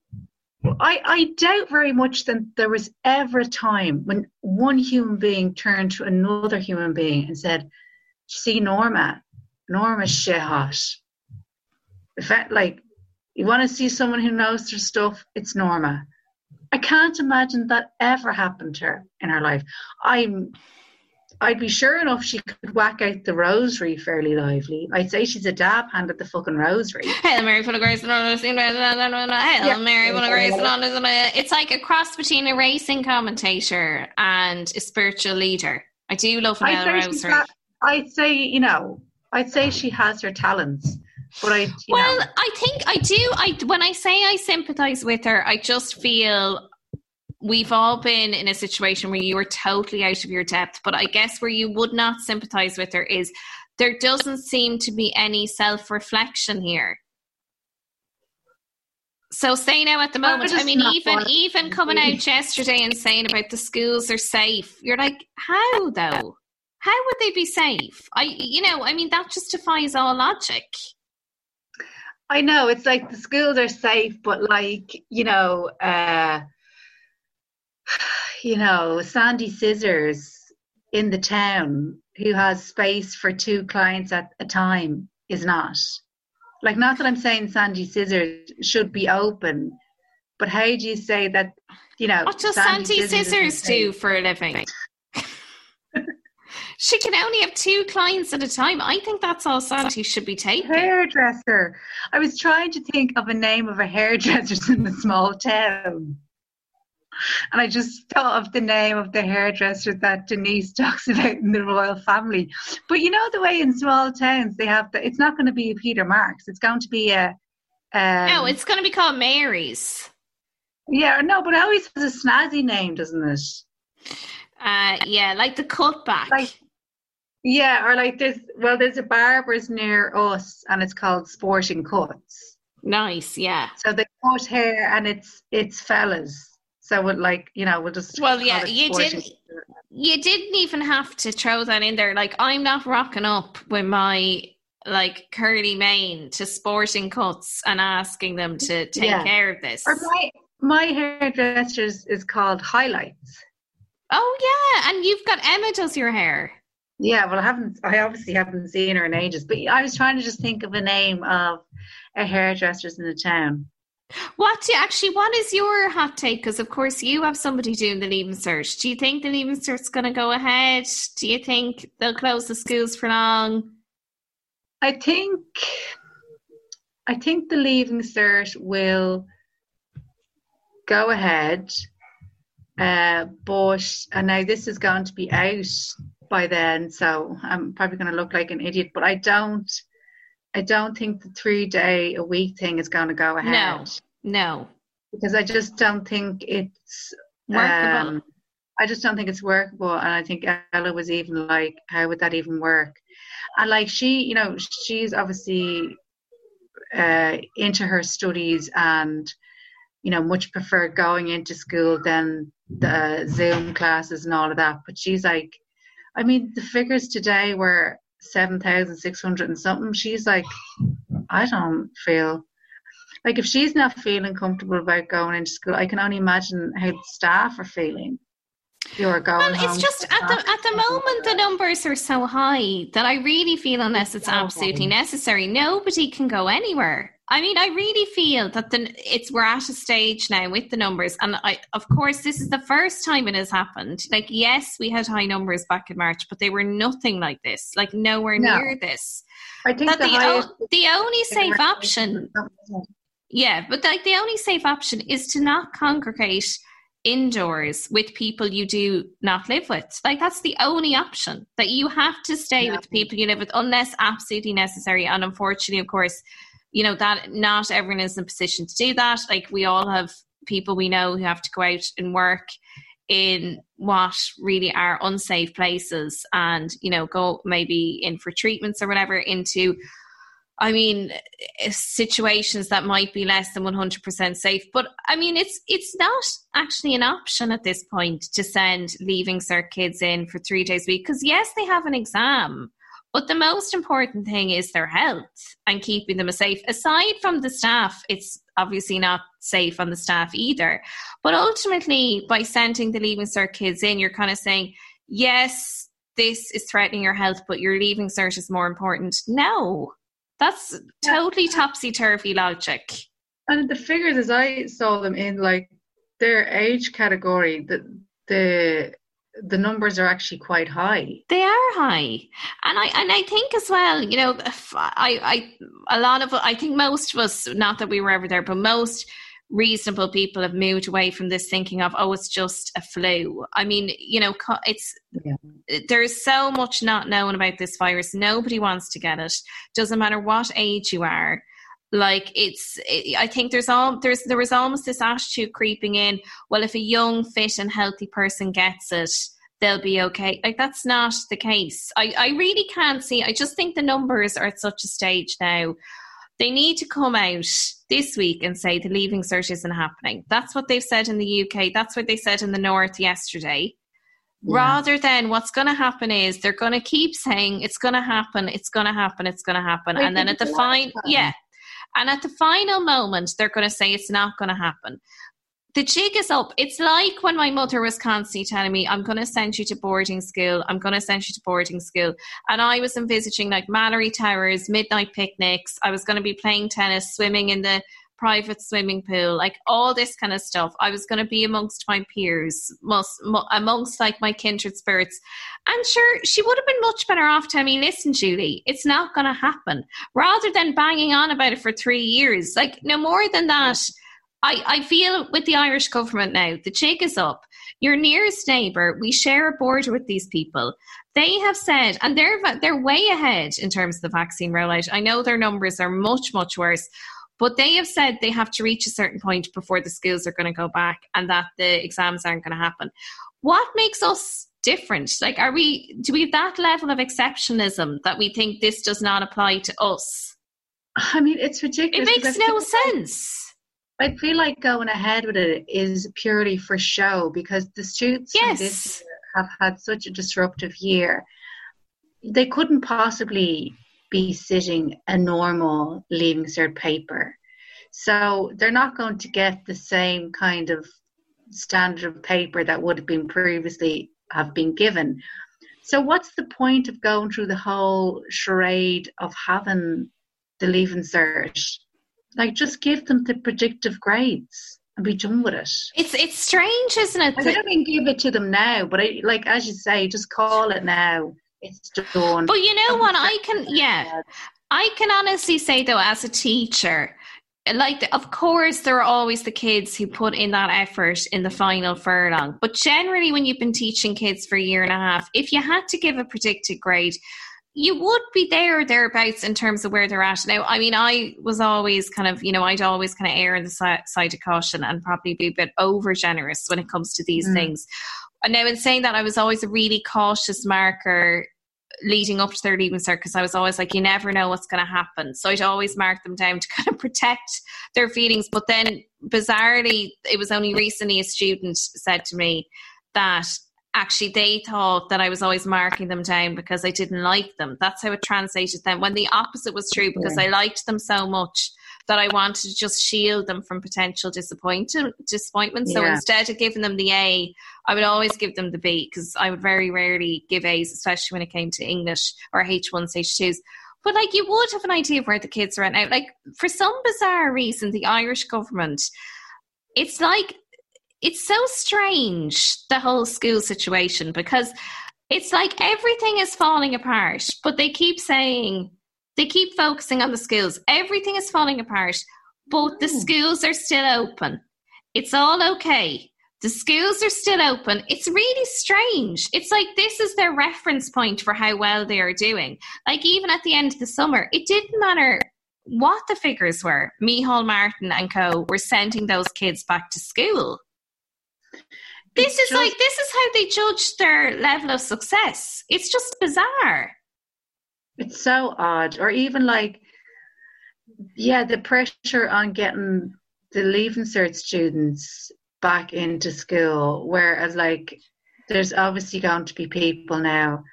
I, I doubt very much that there was ever a time when one human being turned to another human being and said, See, Norma, Norma's shit hot. if that, like you want to see someone who knows their stuff, it's Norma. I can't imagine that ever happened to her in her life. I'm I'd be sure enough she could whack out the rosary fairly lively. I'd say she's a dab hand at the fucking rosary. <laughs> Hail Mary, full of grace, and honor, Hail Yeah. Mary, full of grace, and honor. It's like a cross between a racing commentator and a spiritual leader. I do love Mel Rosary. got- I'd say, you know, I'd say she has her talents. But I, Well, know, I think I do. I when I say I sympathise with her, I just feel we've all been in a situation where you are totally out of your depth. But I guess where you would not sympathise with her is there doesn't seem to be any self reflection here. So say now at the moment, I mean, even even coming out yesterday and saying about the schools are safe, you're like, how though? How would they be safe? I, you know, I mean, that just defies all logic. I know it's like the schools are safe, but like you know, uh, <sighs> you know, Sandy Scissors in the town who has space for two clients at a time is not. Like, not that I'm saying Sandy Scissors should be open, but how do you say that? You know, What does Sandy Sandy Scissors Scissors do for a living? She can only have two clients at a time. I think that's all Sandy should be taking. Hairdresser. I was trying to think of a name of a hairdresser <laughs> in a small town. And I just thought of the name of the hairdresser that Denise talks <laughs> about in the royal family. But you know the way in small towns they have the, it's not going to be a Peter Marks. It's going to be a um, no, it's going to be called Mary's. yeah, no, but it always has a snazzy name, doesn't it? Uh, yeah, like the cutback. Like yeah, or like there's well, there's a barber's near us, and it's called Sporting Cuts. nice, yeah. So they cut hair, and it's it's fellas. So it like you know we'll just Well, yeah, you Sporting did- Cuts. You didn't even have to throw that in there. Like, I'm not rocking up with my like curly mane to sporting cuts and asking them to take Yeah. care of this. Or my my hairdresser is, is called Highlights. Oh yeah, and you've got Emma does your hair. Yeah, well, I haven't. I obviously haven't seen her in ages, but I was trying to just think of a name of a hairdressers in the town. What do you, actually? What is your hot take? Because of course you have somebody doing the leaving cert. Do you think the leaving cert is going to go ahead? Do you think they'll close the schools for long? I think, I think the leaving cert will go ahead, uh, but and now this is going to be out by then, so I'm probably going to look like an idiot. But I don't, I don't think the three day a week thing is going to go ahead. No. No, because I just don't think it's workable. um, I just don't think it's workable, and I think Ella was even like, "How would that even work?" And like she, you know, she's obviously uh, into her studies, and you know, much prefer going into school than the Zoom classes and all of that. But she's like, I mean, the figures today were seven thousand six hundred and something. She's like, <sighs> I don't feel like if she's not feeling comfortable about going into school, I can only imagine how the staff are feeling. You're going Well, home it's just at the at the moment the numbers are so high that I really feel unless it's absolutely necessary, nobody can go anywhere. I mean, I really feel that the it's we're at a stage now with the numbers, and I of course this is the first time it has happened. Like, yes, we had high numbers back in March, but they were nothing like this, like nowhere No. near this. I think That the, the, o- the only safe option <laughs> yeah, but like the only safe option is to not congregate indoors with people you do not live with. Like that's the only option. That you have to stay Yeah. with people you live with unless absolutely necessary. And unfortunately, of course, you know that not everyone is in a position to do that. Like we all have people we know who have to go out and work in what really are unsafe places and you know go maybe in for treatments or whatever into I mean, situations that might be less than 100% safe. But I mean, it's it's not actually an option at this point to send leaving cert kids in for three days a week because yes, they have an exam, but the most important thing is their health and keeping them safe. Aside from the staff, it's obviously not safe on the staff either. But ultimately, by sending the leaving cert kids in, you're kind of saying, yes, this is threatening your health, but your leaving cert is more important. No, That's totally topsy turvy logic. And the figures, as I saw them in like their age category, the the the numbers are actually quite high. They are high, and I and I think as well. You know, I I a lot of I think most of us, not that we were ever there, but most reasonable people have moved away from this thinking of oh it's just a flu i mean you know it's yeah. there's so much not known about this virus nobody wants to get it doesn't matter what age you are like it's it, i think there's all there's there was almost this attitude creeping in well if a young fit and healthy person gets it they'll be okay. Like that's not the case. I i really can't see i just think the numbers are at such a stage now. They need to come out this week and say the leaving cert isn't happening. That's what they've said in the uk that's what they said in the north yesterday. Yeah. rather than what's going to happen is they're going to keep saying it's going to happen it's going to happen it's going to happen and then at the fine yeah and at the final moment, they're going to say it's not going to happen. The jig is up. It's like when my mother was constantly telling me, I'm going to send you to boarding school. I'm going to send you to boarding school. And I was envisaging like Malory Towers, midnight picnics. I was going to be playing tennis, swimming in the private swimming pool, like all this kind of stuff. I was going to be amongst my peers, most, amongst like my kindred spirits. And sure, she would have been much better off telling me, listen, Julie, it's not going to happen, rather than banging on about it for three years. Like, no more than that. I, I feel with the Irish government now, the jig is up. Your nearest neighbour, we share a border with these people. They have said, and they're they're way ahead in terms of the vaccine rollout. I know their numbers are much much worse, but they have said they have to reach a certain point before the schools are going to go back and that the exams aren't going to happen. What makes us different? Like, are we, do we have that level of exceptionalism that we think this does not apply to us? I mean, it's ridiculous. It makes no sense. I feel like going ahead with it is purely for show because the students yes. this year have had such a disruptive year. They couldn't possibly be sitting a normal leaving cert paper. So they're not going to get the same kind of standard of paper that would have been previously have been given. So what's the point of going through the whole charade of having the leaving cert? Like just give them the predictive grades and be done with it. It's it's strange, isn't it? I don't mean give it to them now, but I, like as you say, just call it now it's done. But you know what? I can, yeah, I can honestly say though, as a teacher, like of course there are always the kids who put in that effort in the final furlong but generally when you've been teaching kids for a year and a half if you had to give a predicted grade you would be there or thereabouts in terms of where they're at now i mean i was always kind of you know i'd always kind of err on the side of caution and probably be a bit over generous when it comes to these mm. things and now in saying that, I was always a really cautious marker leading up to their leaving cert because I was always like, you never know what's going to happen. So I'd always mark them down to <laughs> kind of protect their feelings. But then, bizarrely, it was only recently a student said to me that actually they thought that I was always marking them down because I didn't like them. That's how it translated then. When the opposite was true, because yeah. I liked them so much that I wanted to just shield them from potential disappointment. Disappointment. So yeah. instead of giving them the A, I would always give them the B because I would very rarely give A's, especially when it came to English or H1s, H2s. But like you would have an idea of where the kids are at now. Like for some bizarre reason, the Irish government, it's like it's so strange the whole school situation because it's like everything is falling apart, but they keep saying they keep focusing on the schools. Everything is falling apart, but the hmm. schools are still open. It's all okay. The schools are still open. It's really strange. It's like this is their reference point for how well they are doing. Like even at the end of the summer, it didn't matter what the figures were. Micheál Martin and co were sending those kids back to school. This it's is just, like this is how they judge their level of success. It's just bizarre. It's so odd. Or even like, yeah, the pressure on getting the leaving cert students back into school, whereas like there's obviously going to be people now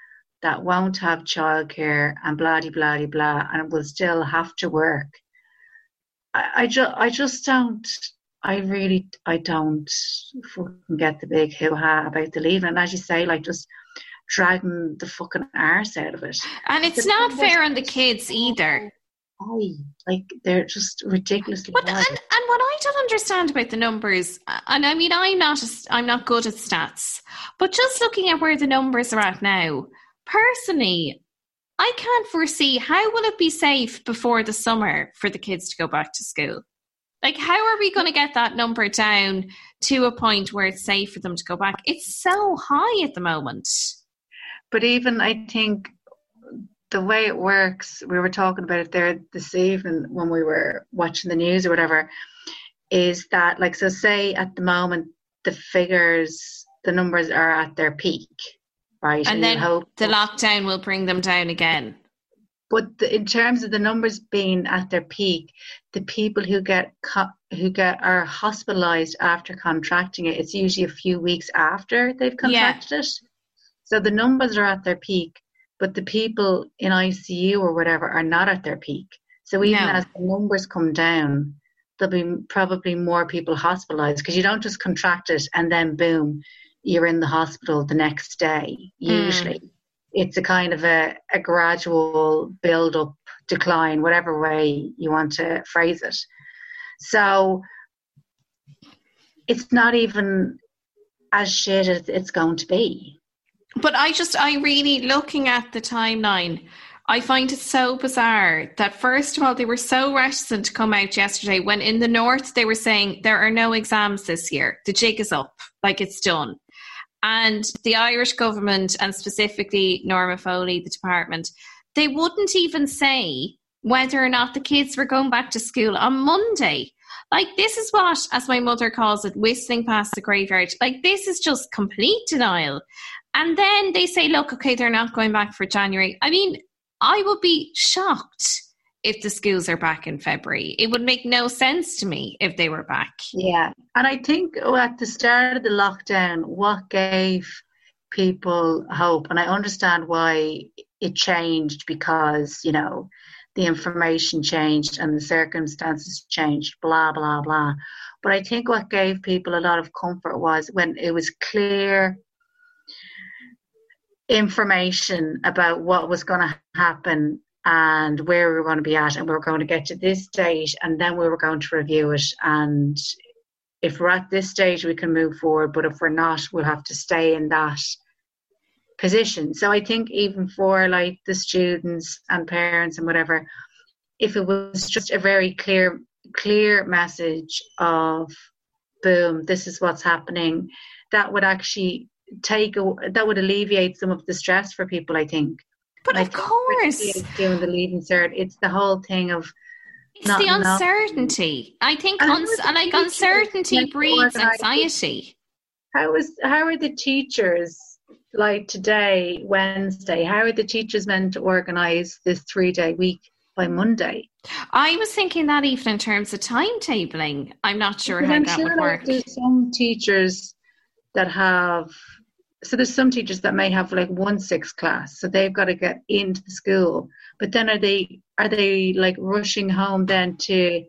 that won't have childcare and blah blah blah and will still have to work. I, I just I just don't I really I don't get the big hoo ha about the leaving. And as you say, like just dragging the fucking arse out of it. And it's not fair on the kids either. high. Like they're just ridiculously But and, and what I don't understand about the numbers, and I mean I'm not a, I'm not good at stats, but just looking at where the numbers are at now, personally, I can't foresee how will it be safe before the summer for the kids to go back to school. Like, how are we going to get that number down to a point where it's safe for them to go back? It's so high at the moment. But even I think the way it works, we were talking about it there this evening when we were watching the news or whatever, is that like so say at the moment the figures the numbers are at their peak, right? And you then hope the lockdown will bring them down again. but the, in terms of the numbers being at their peak, the people who get co- who get are hospitalized after contracting it, it's usually a few weeks after they've Yeah. contracted it. So the numbers are at their peak, but the people in ICU or whatever are not at their peak. So even No. as the numbers come down, there'll be probably more people hospitalized because you don't just contract it and then boom, you're in the hospital the next day. Usually, mm. it's a kind of a, a gradual build up, decline, whatever way you want to phrase it. So it's not even as shit as it's going to be. But I just, I really, looking at the timeline, I find it so bizarre that first of all, they were so reticent to come out yesterday when in the north they were saying there are no exams this year. The jig is up, like it's done. And the Irish government, and specifically Norma Foley, the department, they wouldn't even say whether or not the kids were going back to school on Monday. Like, this is what, as my mother calls it, whistling past the graveyard. Like, this is just complete denial. And then they say, look, okay, they're not going back for January. I mean, I would be shocked if the schools are back in February. It would make no sense to me if they were back. Yeah. And I think oh, at the start of the lockdown, what gave people hope, and I understand why it changed because, you know, the information changed and the circumstances changed, blah, blah, blah. But I think what gave people a lot of comfort was when it was clear information about what was going to happen and where we were going to be at and we were going to get to this stage and then we were going to review it. And if we're at this stage we can move forward but if we're not we'll have to stay in that position. So i think even for like the students and parents and whatever if it was just a very clear clear message of boom this is what's happening that would actually take that would alleviate some of the stress for people i think But of course, doing the leaving cert it's the whole thing of it's the enough. uncertainty. I think And uns- the like uncertainty breeds organise anxiety. how is how are the teachers like today wednesday how are the teachers meant to organize this three day week by monday I was thinking that even in terms of timetabling, I'm not sure But how I'm that sure would work. there's some teachers that have so there's some teachers that may have like one sixth class so they've got to get into the school but then are they are they like rushing home then to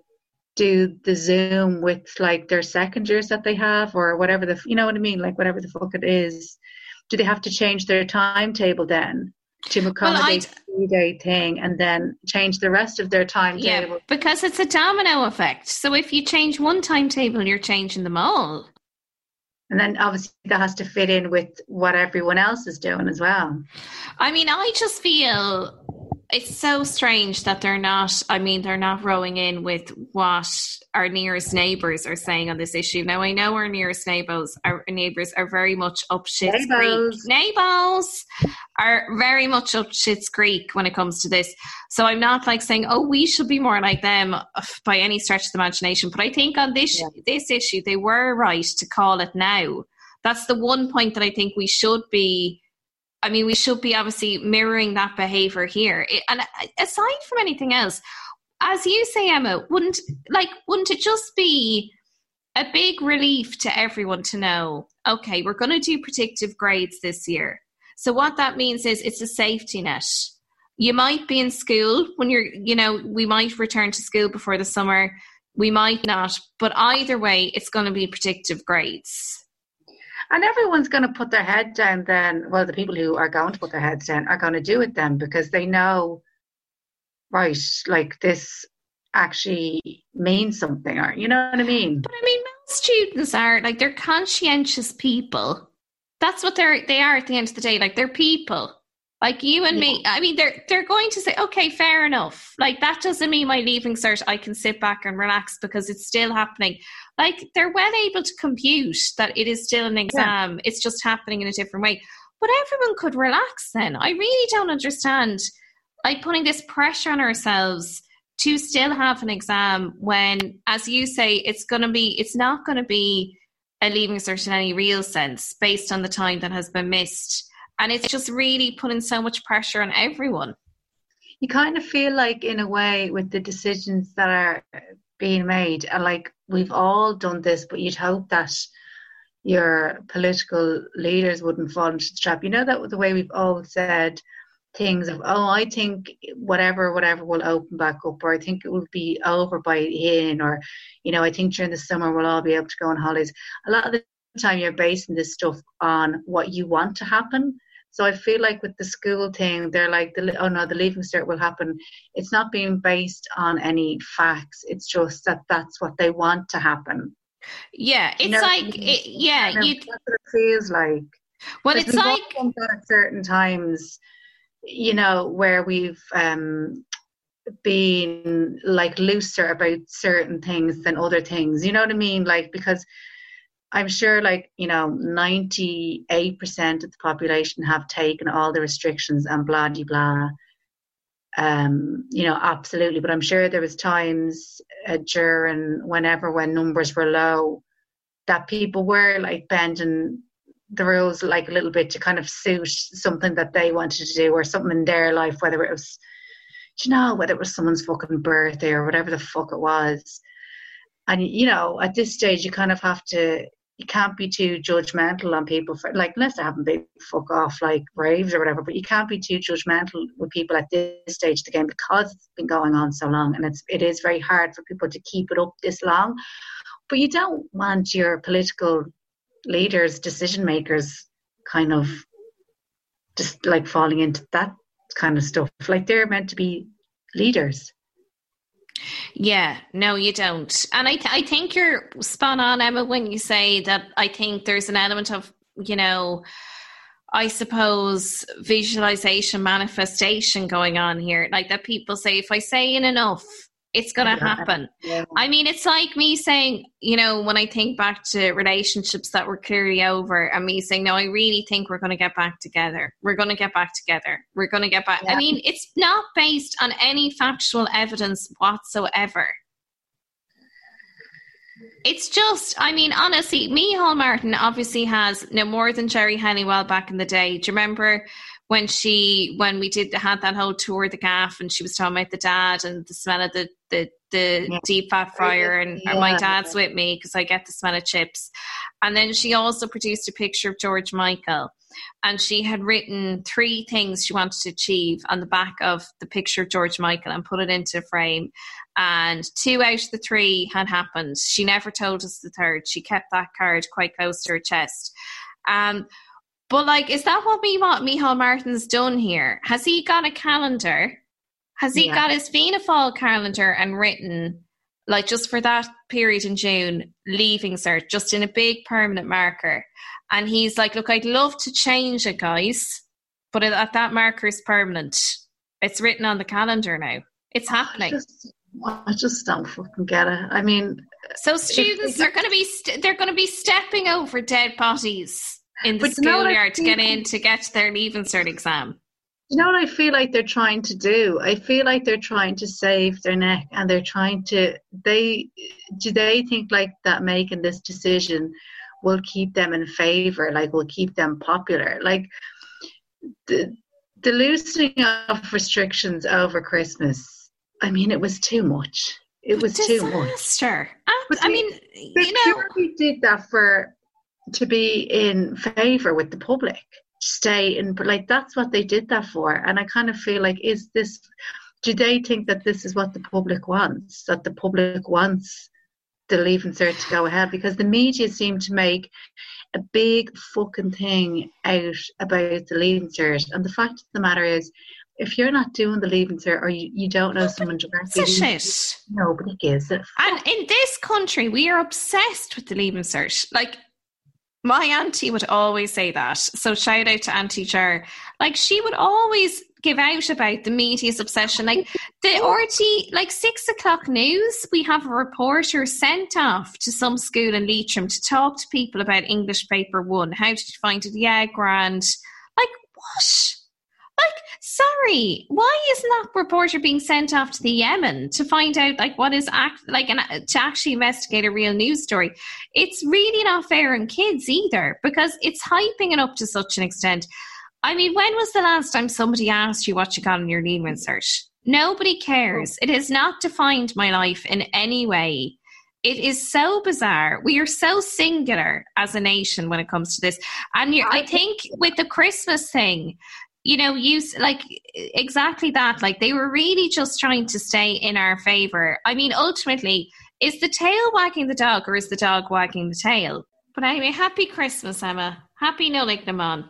do the zoom with like their second years that they have or whatever the you know what i mean like whatever the fuck it is do they have to change their timetable then to accommodate the three day thing and then change the rest of their timetable Yeah, because it's a domino effect. So if you change one timetable, you're changing them all. And then obviously that has to fit in with what everyone else is doing as well. I mean, I just feel it's so strange that they're not, I mean, they're not rowing in with what our nearest neighbours are saying on this issue. Now, I know our nearest neighbours, our neighbours are very much up Shit's Creek. Neighbours. Are very much up Shit's Creek when it comes to this. So I'm not like saying, oh, we should be more like them uh, by any stretch of the imagination. But I think on this this issue, they were right to call it now. That's the one point that I think we should be I mean, we should be obviously mirroring that behavior here. It, and aside from anything else, as you say, Emma, wouldn't like wouldn't it just be a big relief to everyone to know? Okay, we're going to do predictive grades this year. So what that means is it's a safety net. You might be in school when you're, you know, we might return to school before the summer. We might not, but either way, it's going to be predictive grades. And everyone's going to put their head down then. Well, the people who are going to put their heads down are going to do it then because they know right, like this actually means something, or you know what I mean? But I mean, most students are like they're conscientious people. That's what they're they are at the end of the day. Like they're people. Like you and me, I mean, they're they're going to say, okay, fair enough. Like that doesn't mean my leaving cert. I can sit back and relax because it's still happening. Like they're well able to compute that it is still an exam. Yeah. It's just happening in a different way. But everyone could relax. Then I really don't understand, like putting this pressure on ourselves to still have an exam when, as you say, it's going to be. It's not going to be a leaving cert in any real sense based on the time that has been missed and it's just really putting so much pressure on everyone. You kind of feel like, in a way, with the decisions that are being made, and like we've all done this, but you'd hope that your political leaders wouldn't fall into the trap. You know that the way we've all said things of, oh, I think whatever, whatever will open back up, or I think it will be over by in, or you know, I think during the summer we'll all be able to go on holidays. A lot of the time you're basing this stuff on what you want to happen so I feel like with the school thing, they're like, the, oh no, the leaving cert will happen. It's not being based on any facts. It's just that that's what they want to happen. Yeah, it's you know, like, it, yeah, you, that's what it feels like. Well, it's like at certain times, you know, where we've um, been like looser about certain things than other things. You know what I mean? Like because I'm sure, like, you know, 98% of the population have taken all the restrictions and blah, blah, blah. Um, you know, absolutely. But I'm sure there was times uh, during whenever when numbers were low that people were like bending the rules like a little bit to kind of suit something that they wanted to do or something in their life, whether it was, you know, whether it was someone's fucking birthday or whatever the fuck it was. And you know, at this stage, you kind of have to you can't be too judgmental on people for like unless they haven't been fuck off like raves or whatever. But you can't be too judgmental with people at this stage of the game because it's been going on so long, and it's it is very hard for people to keep it up this long. But you don't want your political leaders, decision makers, kind of just like falling into that kind of stuff. Like they're meant to be leaders. Yeah, no, you don't. And I, th- I think you're spot on, Emma, when you say that I think there's an element of, you know, I suppose visualization, manifestation going on here. Like that people say, if I say in enough, it's going to happen. Yeah. I mean, it's like me saying, you know, when I think back to relationships that were clearly over, and me saying, no, I really think we're going to get back together. We're going to get back together. We're going to get back. Yeah. I mean, it's not based on any factual evidence whatsoever. It's just, I mean, honestly, Micheál Martin obviously has no more than Geri Halliwell back in the day. Do you remember when she when we did had that whole tour of the gaff and she was talking about the dad and the smell of the the, the yeah. deep fat fryer and yeah. my dad's with me because I get the smell of chips. And then she also produced a picture of George Michael and she had written three things she wanted to achieve on the back of the picture of George Michael and put it into a frame. And two out of the three had happened. She never told us the third. She kept that card quite close to her chest. Um, but like, is that what me what Micheál Martin's done here? Has he got a calendar? Has he yeah. got his Fianna Fáil calendar and written like just for that period in June, leaving cert, just in a big permanent marker? And he's like, look, I'd love to change it, guys, but at that marker is permanent. It's written on the calendar now. It's happening. I just, I just don't fucking get it. I mean, so students are going to be st- they're going to be stepping over dead bodies in the schoolyard to get in to get their leaving cert exam. You know what I feel like they're trying to do? I feel like they're trying to save their neck and they're trying to they do they think like that making this decision will keep them in favor, like will keep them popular. Like the the loosening of restrictions over Christmas, I mean it was too much. It was Disaster. too much. I, I mean, you know, we did that for to be in favor with the public stay in like that's what they did that for and i kind of feel like is this do they think that this is what the public wants that the public wants the leaving cert to go ahead because the media seem to make a big fucking thing out about the leaving cert and the fact of the matter is if you're not doing the leaving cert or you, you don't know someone directly, It's a shit. nobody gives it. And in this country, we are obsessed with the leaving cert. Like my auntie would always say that. So shout out to Auntie Jar. Like she would always give out about the media's obsession. Like the <laughs> RT, like six o'clock news, we have a reporter sent off to some school in Leitrim to talk to people about English paper one. How did you find it? Yeah, grand. Like what? Like, sorry, why isn't that reporter being sent off to the Yemen to find out like what is act like an, uh, to actually investigate a real news story? It's really not fair on kids either because it's hyping it up to such an extent. I mean, when was the last time somebody asked you what you got on your leaving cert? Nobody cares. Oh. It has not defined my life in any way. It is so bizarre. We are so singular as a nation when it comes to this. And I think with the Christmas thing, you know, use like exactly that. Like they were really just trying to stay in our favor. I mean, ultimately, is the tail wagging the dog or is the dog wagging the tail? But anyway, happy Christmas, Emma. Happy Nollaig na mBan.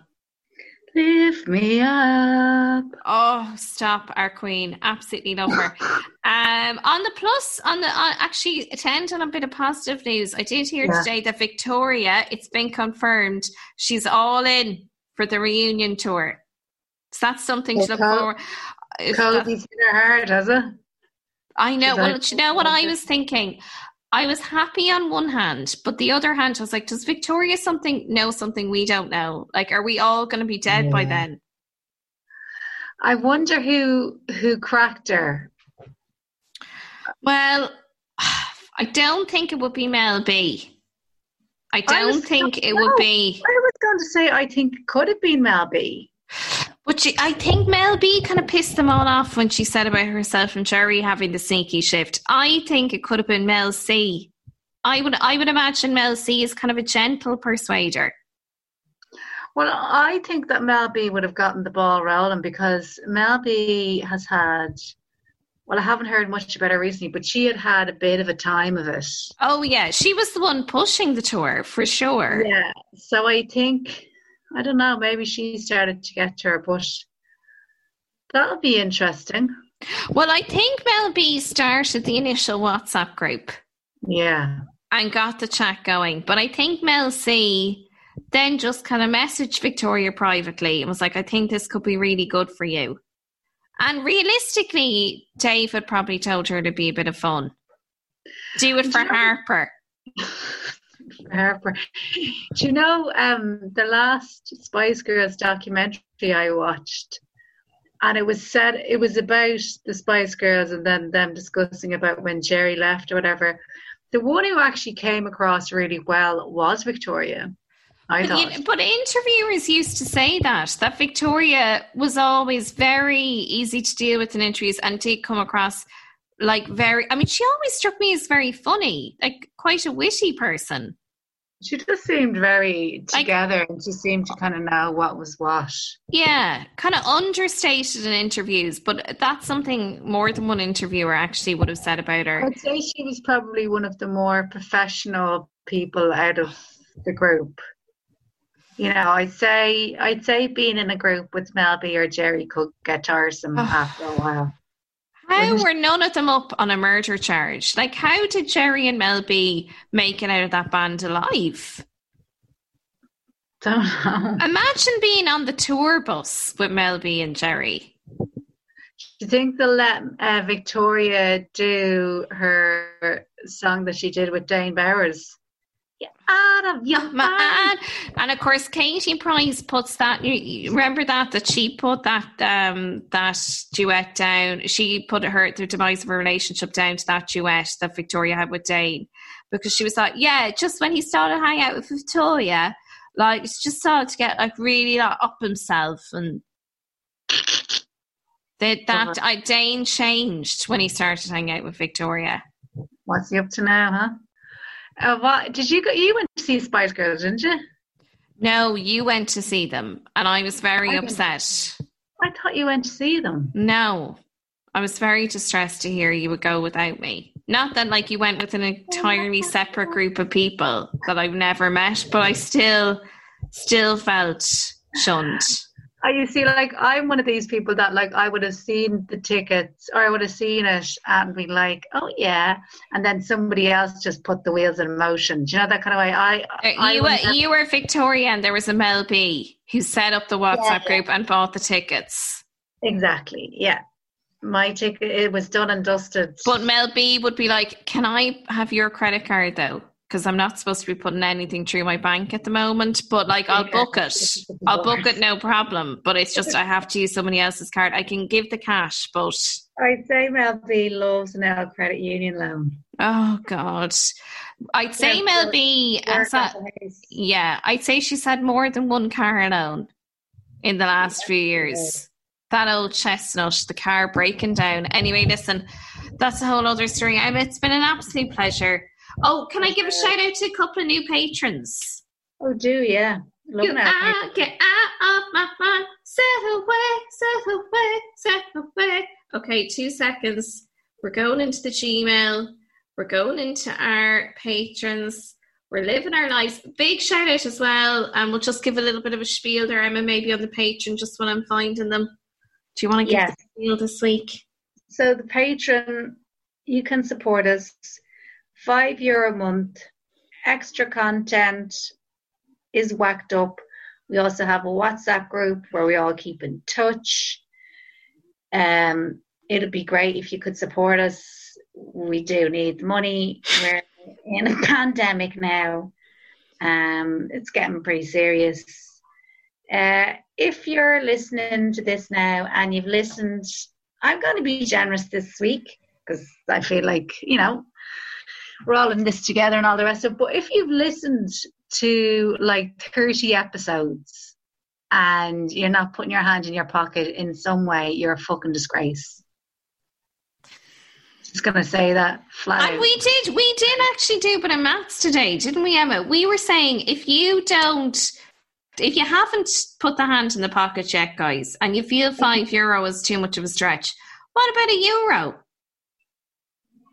Lift me up. Oh, stop, our queen. Absolutely love her. <laughs> um, on the plus, on the on, actually, attend on a bit of positive news. I did hear Yeah. today that Victoria, it's been confirmed, she's all in for the reunion tour. So that's something to look Col- forward. Cody's her heart, has it? I know. She's Well, like- you know what I was thinking? I was happy on one hand, but the other hand, I was like, does Victoria something know something we don't know? Like, are we all going to be dead by then? I wonder who who cracked her. Well, <sighs> I don't think it would be Mel B. I don't think gonna- it would be. I was going to say I think it could have been Mel B. But she, I think Mel B kind of pissed them all off when she said about herself and Geri having the sneaky shift. I think it could have been Mel C. I would, I would imagine Mel C is kind of a gentle persuader. Well, I think that Mel B would have gotten the ball rolling because Mel B has had. Well, I haven't heard much about her recently, but she had had a bit of a time of it. Oh yeah, she was the one pushing the tour for sure. Yeah. So I think I don't know. Maybe she started to get to her, but that'll be interesting. Well, I think Mel B started the initial WhatsApp group Yeah. and got the chat going, but I think Mel C then just kind of messaged Victoria privately and was like, "I think this could be really good for you." And realistically, David probably told her to be a bit of fun. Do it for Harper. <laughs> Harper. Do you know um, the last Spice Girls documentary I watched? And it was said it was about the Spice Girls and then them discussing about when Geri left or whatever. The one who actually came across really well was Victoria. I But, thought. you- but interviewers used to say that that Victoria was always very easy to deal with in interviews and did come across like very. I mean, she always struck me as very funny, like quite a witty person. She just seemed very Like- together and she seemed to kind of know what was what. Yeah, kind of understated in interviews, but that's something more than one interviewer actually would have said about her. I'd say she was probably one of the more professional people out of the group. You know, I'd say I'd say being in a group with Mel B or Geri could get tiresome oh. after a while. How were none of them up on a murder charge? Like, how did Geri and Mel B make it out of that band alive? Don't know. Imagine being on the tour bus with Mel B and Geri. Do you think they'll let uh, Victoria do her song that she did with Dane Bowers? Get out of your mind. And of course, Katie Price puts that. You, remember that that she put that um that duet down. She put her the demise of her relationship down to that duet that Victoria had with Dane, because she was like, yeah, just when he started hanging out with Victoria, like it's just started to get like really like, up himself and. That that I Dane changed when he started hanging out with Victoria. What's he up to now, huh? Uh, what did you go? You went to see Spice Girls, didn't you? No, you went to see them, and I was very I upset. I thought you went to see them. No, I was very distressed to hear you would go without me. Not that like you went with an entirely separate group of people that I've never met, but I still, still felt shunned. I you see, like I'm one of these people that like I would have seen the tickets or I would have seen it and be like, oh yeah, and then somebody else just put the wheels in motion. Do you know that kind of way? I, I Uh, you, were, have- you were Victoria, and there was a Mel B who set up the WhatsApp Yeah. group and bought the tickets. exactly, yeah. My ticket it was done and dusted. But Mel B would be like, "Can I have your credit card though? Because I'm not supposed to be putting anything through my bank at the moment. But like, I'll book it. this is the I'll book it, no problem. But it's just I have to use somebody else's card. I can give the cash, but I'd say Mel B loves an L credit union loan. oh god, I'd say Yeah, Mel for- B. Work has had- at the house. yeah, I'd say she's had more than one car loan in the last few years. That old chestnut, the car breaking down. Anyway, listen, that's a whole other story. I mean, it's been an absolute pleasure. Oh, can I give a shout out to a couple of new patrons? Oh, do yeah. Love that. out, get out of my mind. Set away, set away, set away. Okay, two seconds. We're going into the Gmail. We're going into our patrons. We're living our lives. Big shout out as well. And we'll just give a little bit of a spiel there, Emma, maybe on the patron, just when I'm finding them. Do you want to give Yes. the spiel this week? So the Patreon, you can support us. Five euro a month. Extra content is whacked up. We also have a WhatsApp group where we all keep in touch. Um, it'd be great if you could support us. We do need money. We're in a <laughs> pandemic now. Um, it's getting pretty serious. Uh, if you're listening to this now and you've listened I'm going to be generous this week because I feel like, you know, we're all in this together and all the rest of it. But if you've listened to like 30 episodes and you're not putting your hand in your pocket in some way, you're a fucking disgrace. Just going to say that flat And out. we did, we did actually do a bit of maths today, didn't we, Emma? We were saying if you don't, if you haven't put the hand in the pocket yet, guys, and you feel five euro is too much of a stretch, what about a euro?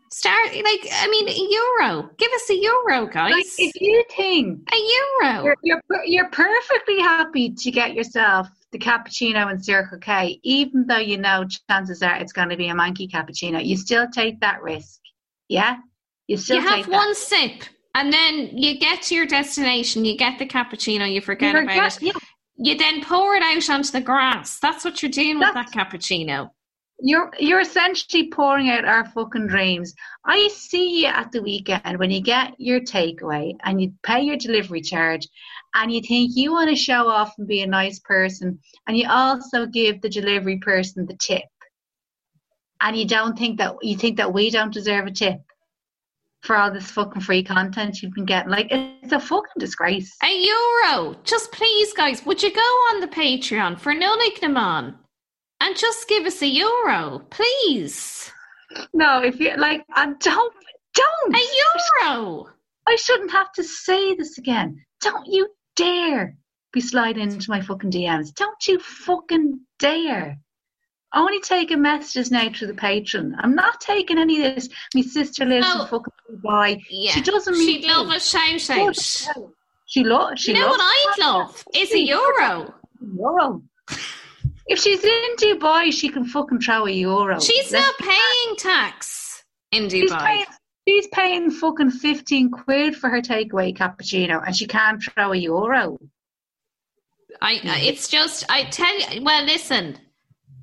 Start like I mean a euro. Give us a euro, guys. Like, if you think a euro. you're, you're, you're perfectly happy to get yourself the cappuccino in Circle K, even though you know chances are it's going to be a monkey cappuccino. You still take that risk, yeah? You still you take have one sip, and then you get to your destination. You get the cappuccino. You forget You're about it. yeah, You then pour it out onto the grass. That's what you're doing with that cappuccino. You're you're essentially pouring out our fucking dreams. I see you at the weekend when you get your takeaway and you pay your delivery charge and you think you want to show off and be a nice person and you also give the delivery person the tip. And you don't think that you think that we don't deserve a tip for all this fucking free content you've been getting. Like it's a fucking disgrace. A euro. Just please, guys, would you go on the Patreon for Nollaig na mBan and just give us a euro, please? No, if you like I don't don't A euro. I shouldn't have to say this again. Don't you dare be sliding into my fucking DMs. Don't you fucking dare. Only taking messages now through the Patreon. I'm not taking any of this. My sister lives Oh. in fucking Dubai. Yeah. She doesn't mean She'd love a shout out. She loves. She You know loves what I'd love? Is a euro. euro. If she's in Dubai, she can fucking throw a euro. She's Let's not paying tax in She's Dubai. paying, she's paying fucking 15 quid for her takeaway cappuccino and she can't throw a euro. I, it's just I tell you. Well, listen,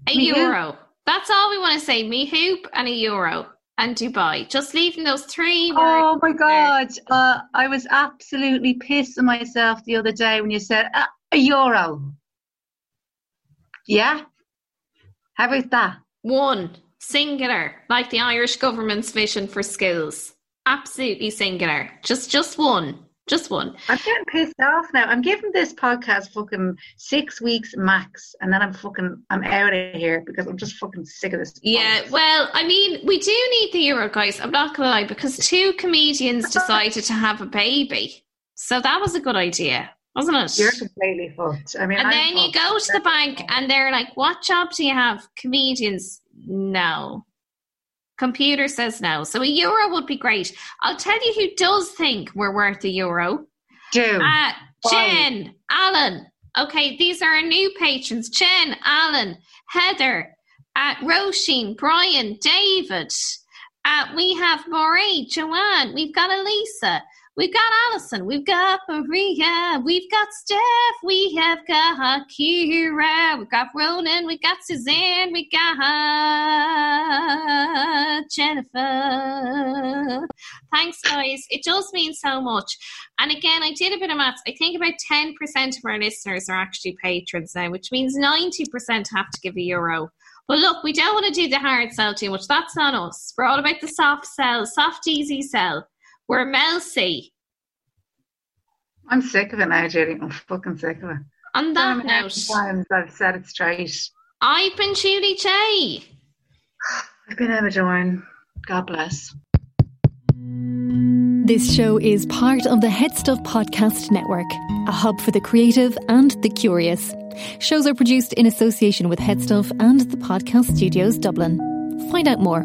a Me euro. That's all we want to say. Me hoop and a euro and Dubai. Just leaving those three words. Oh my god. Uh, I was absolutely pissing myself the other day when you said uh, a euro. Yeah? How about that? One singular, like the Irish government's vision for skills. Absolutely singular. Just, just one. Just one. I'm getting pissed off now. I'm giving this podcast fucking six weeks max and then I'm fucking I'm out of here because I'm just fucking sick of this. Yeah, well, I mean, we do need the euro, guys. I'm not gonna lie, because two comedians <laughs> decided to have a baby, so that was a good idea, wasn't it? You're completely fucked. I mean and I'm then you go to the bank, and they're like, "What job do you have?" Comedians, no. Computer says no. So a euro would be great. I'll tell you who does think we're worth a euro. do. Uh, Jen, Alan, Okay, these are our new patrons Jen, Alan, Heather, uh, Roisin, Brian, David. Uh, we have Maureen, Joanne, we've got Elisa, we've got Alison, we've got Maria, we've got Steph, we have got Kira, we've got Ronan, we've got Suzanne, we got Jennifer. Thanks, guys. It does mean so much. And again, I did a bit of maths. I think about 10% of our listeners are actually patrons now, which means 90% have to give a euro. But look, we don't want to do the hard sell too much. That's not us. We're all about the soft sell, soft, easy sell. We're Melcy. I'm sick of it now, Judy. I'm fucking sick of it. On How that many note, times I've said it straight. I've been Julie Jay <sighs> I've been Emma Doran. God bless. This show is part of the HeadStuff Podcast Network, a hub for the creative and the curious. Shows are produced in association with HeadStuff and the Podcast Studios Dublin. Find out more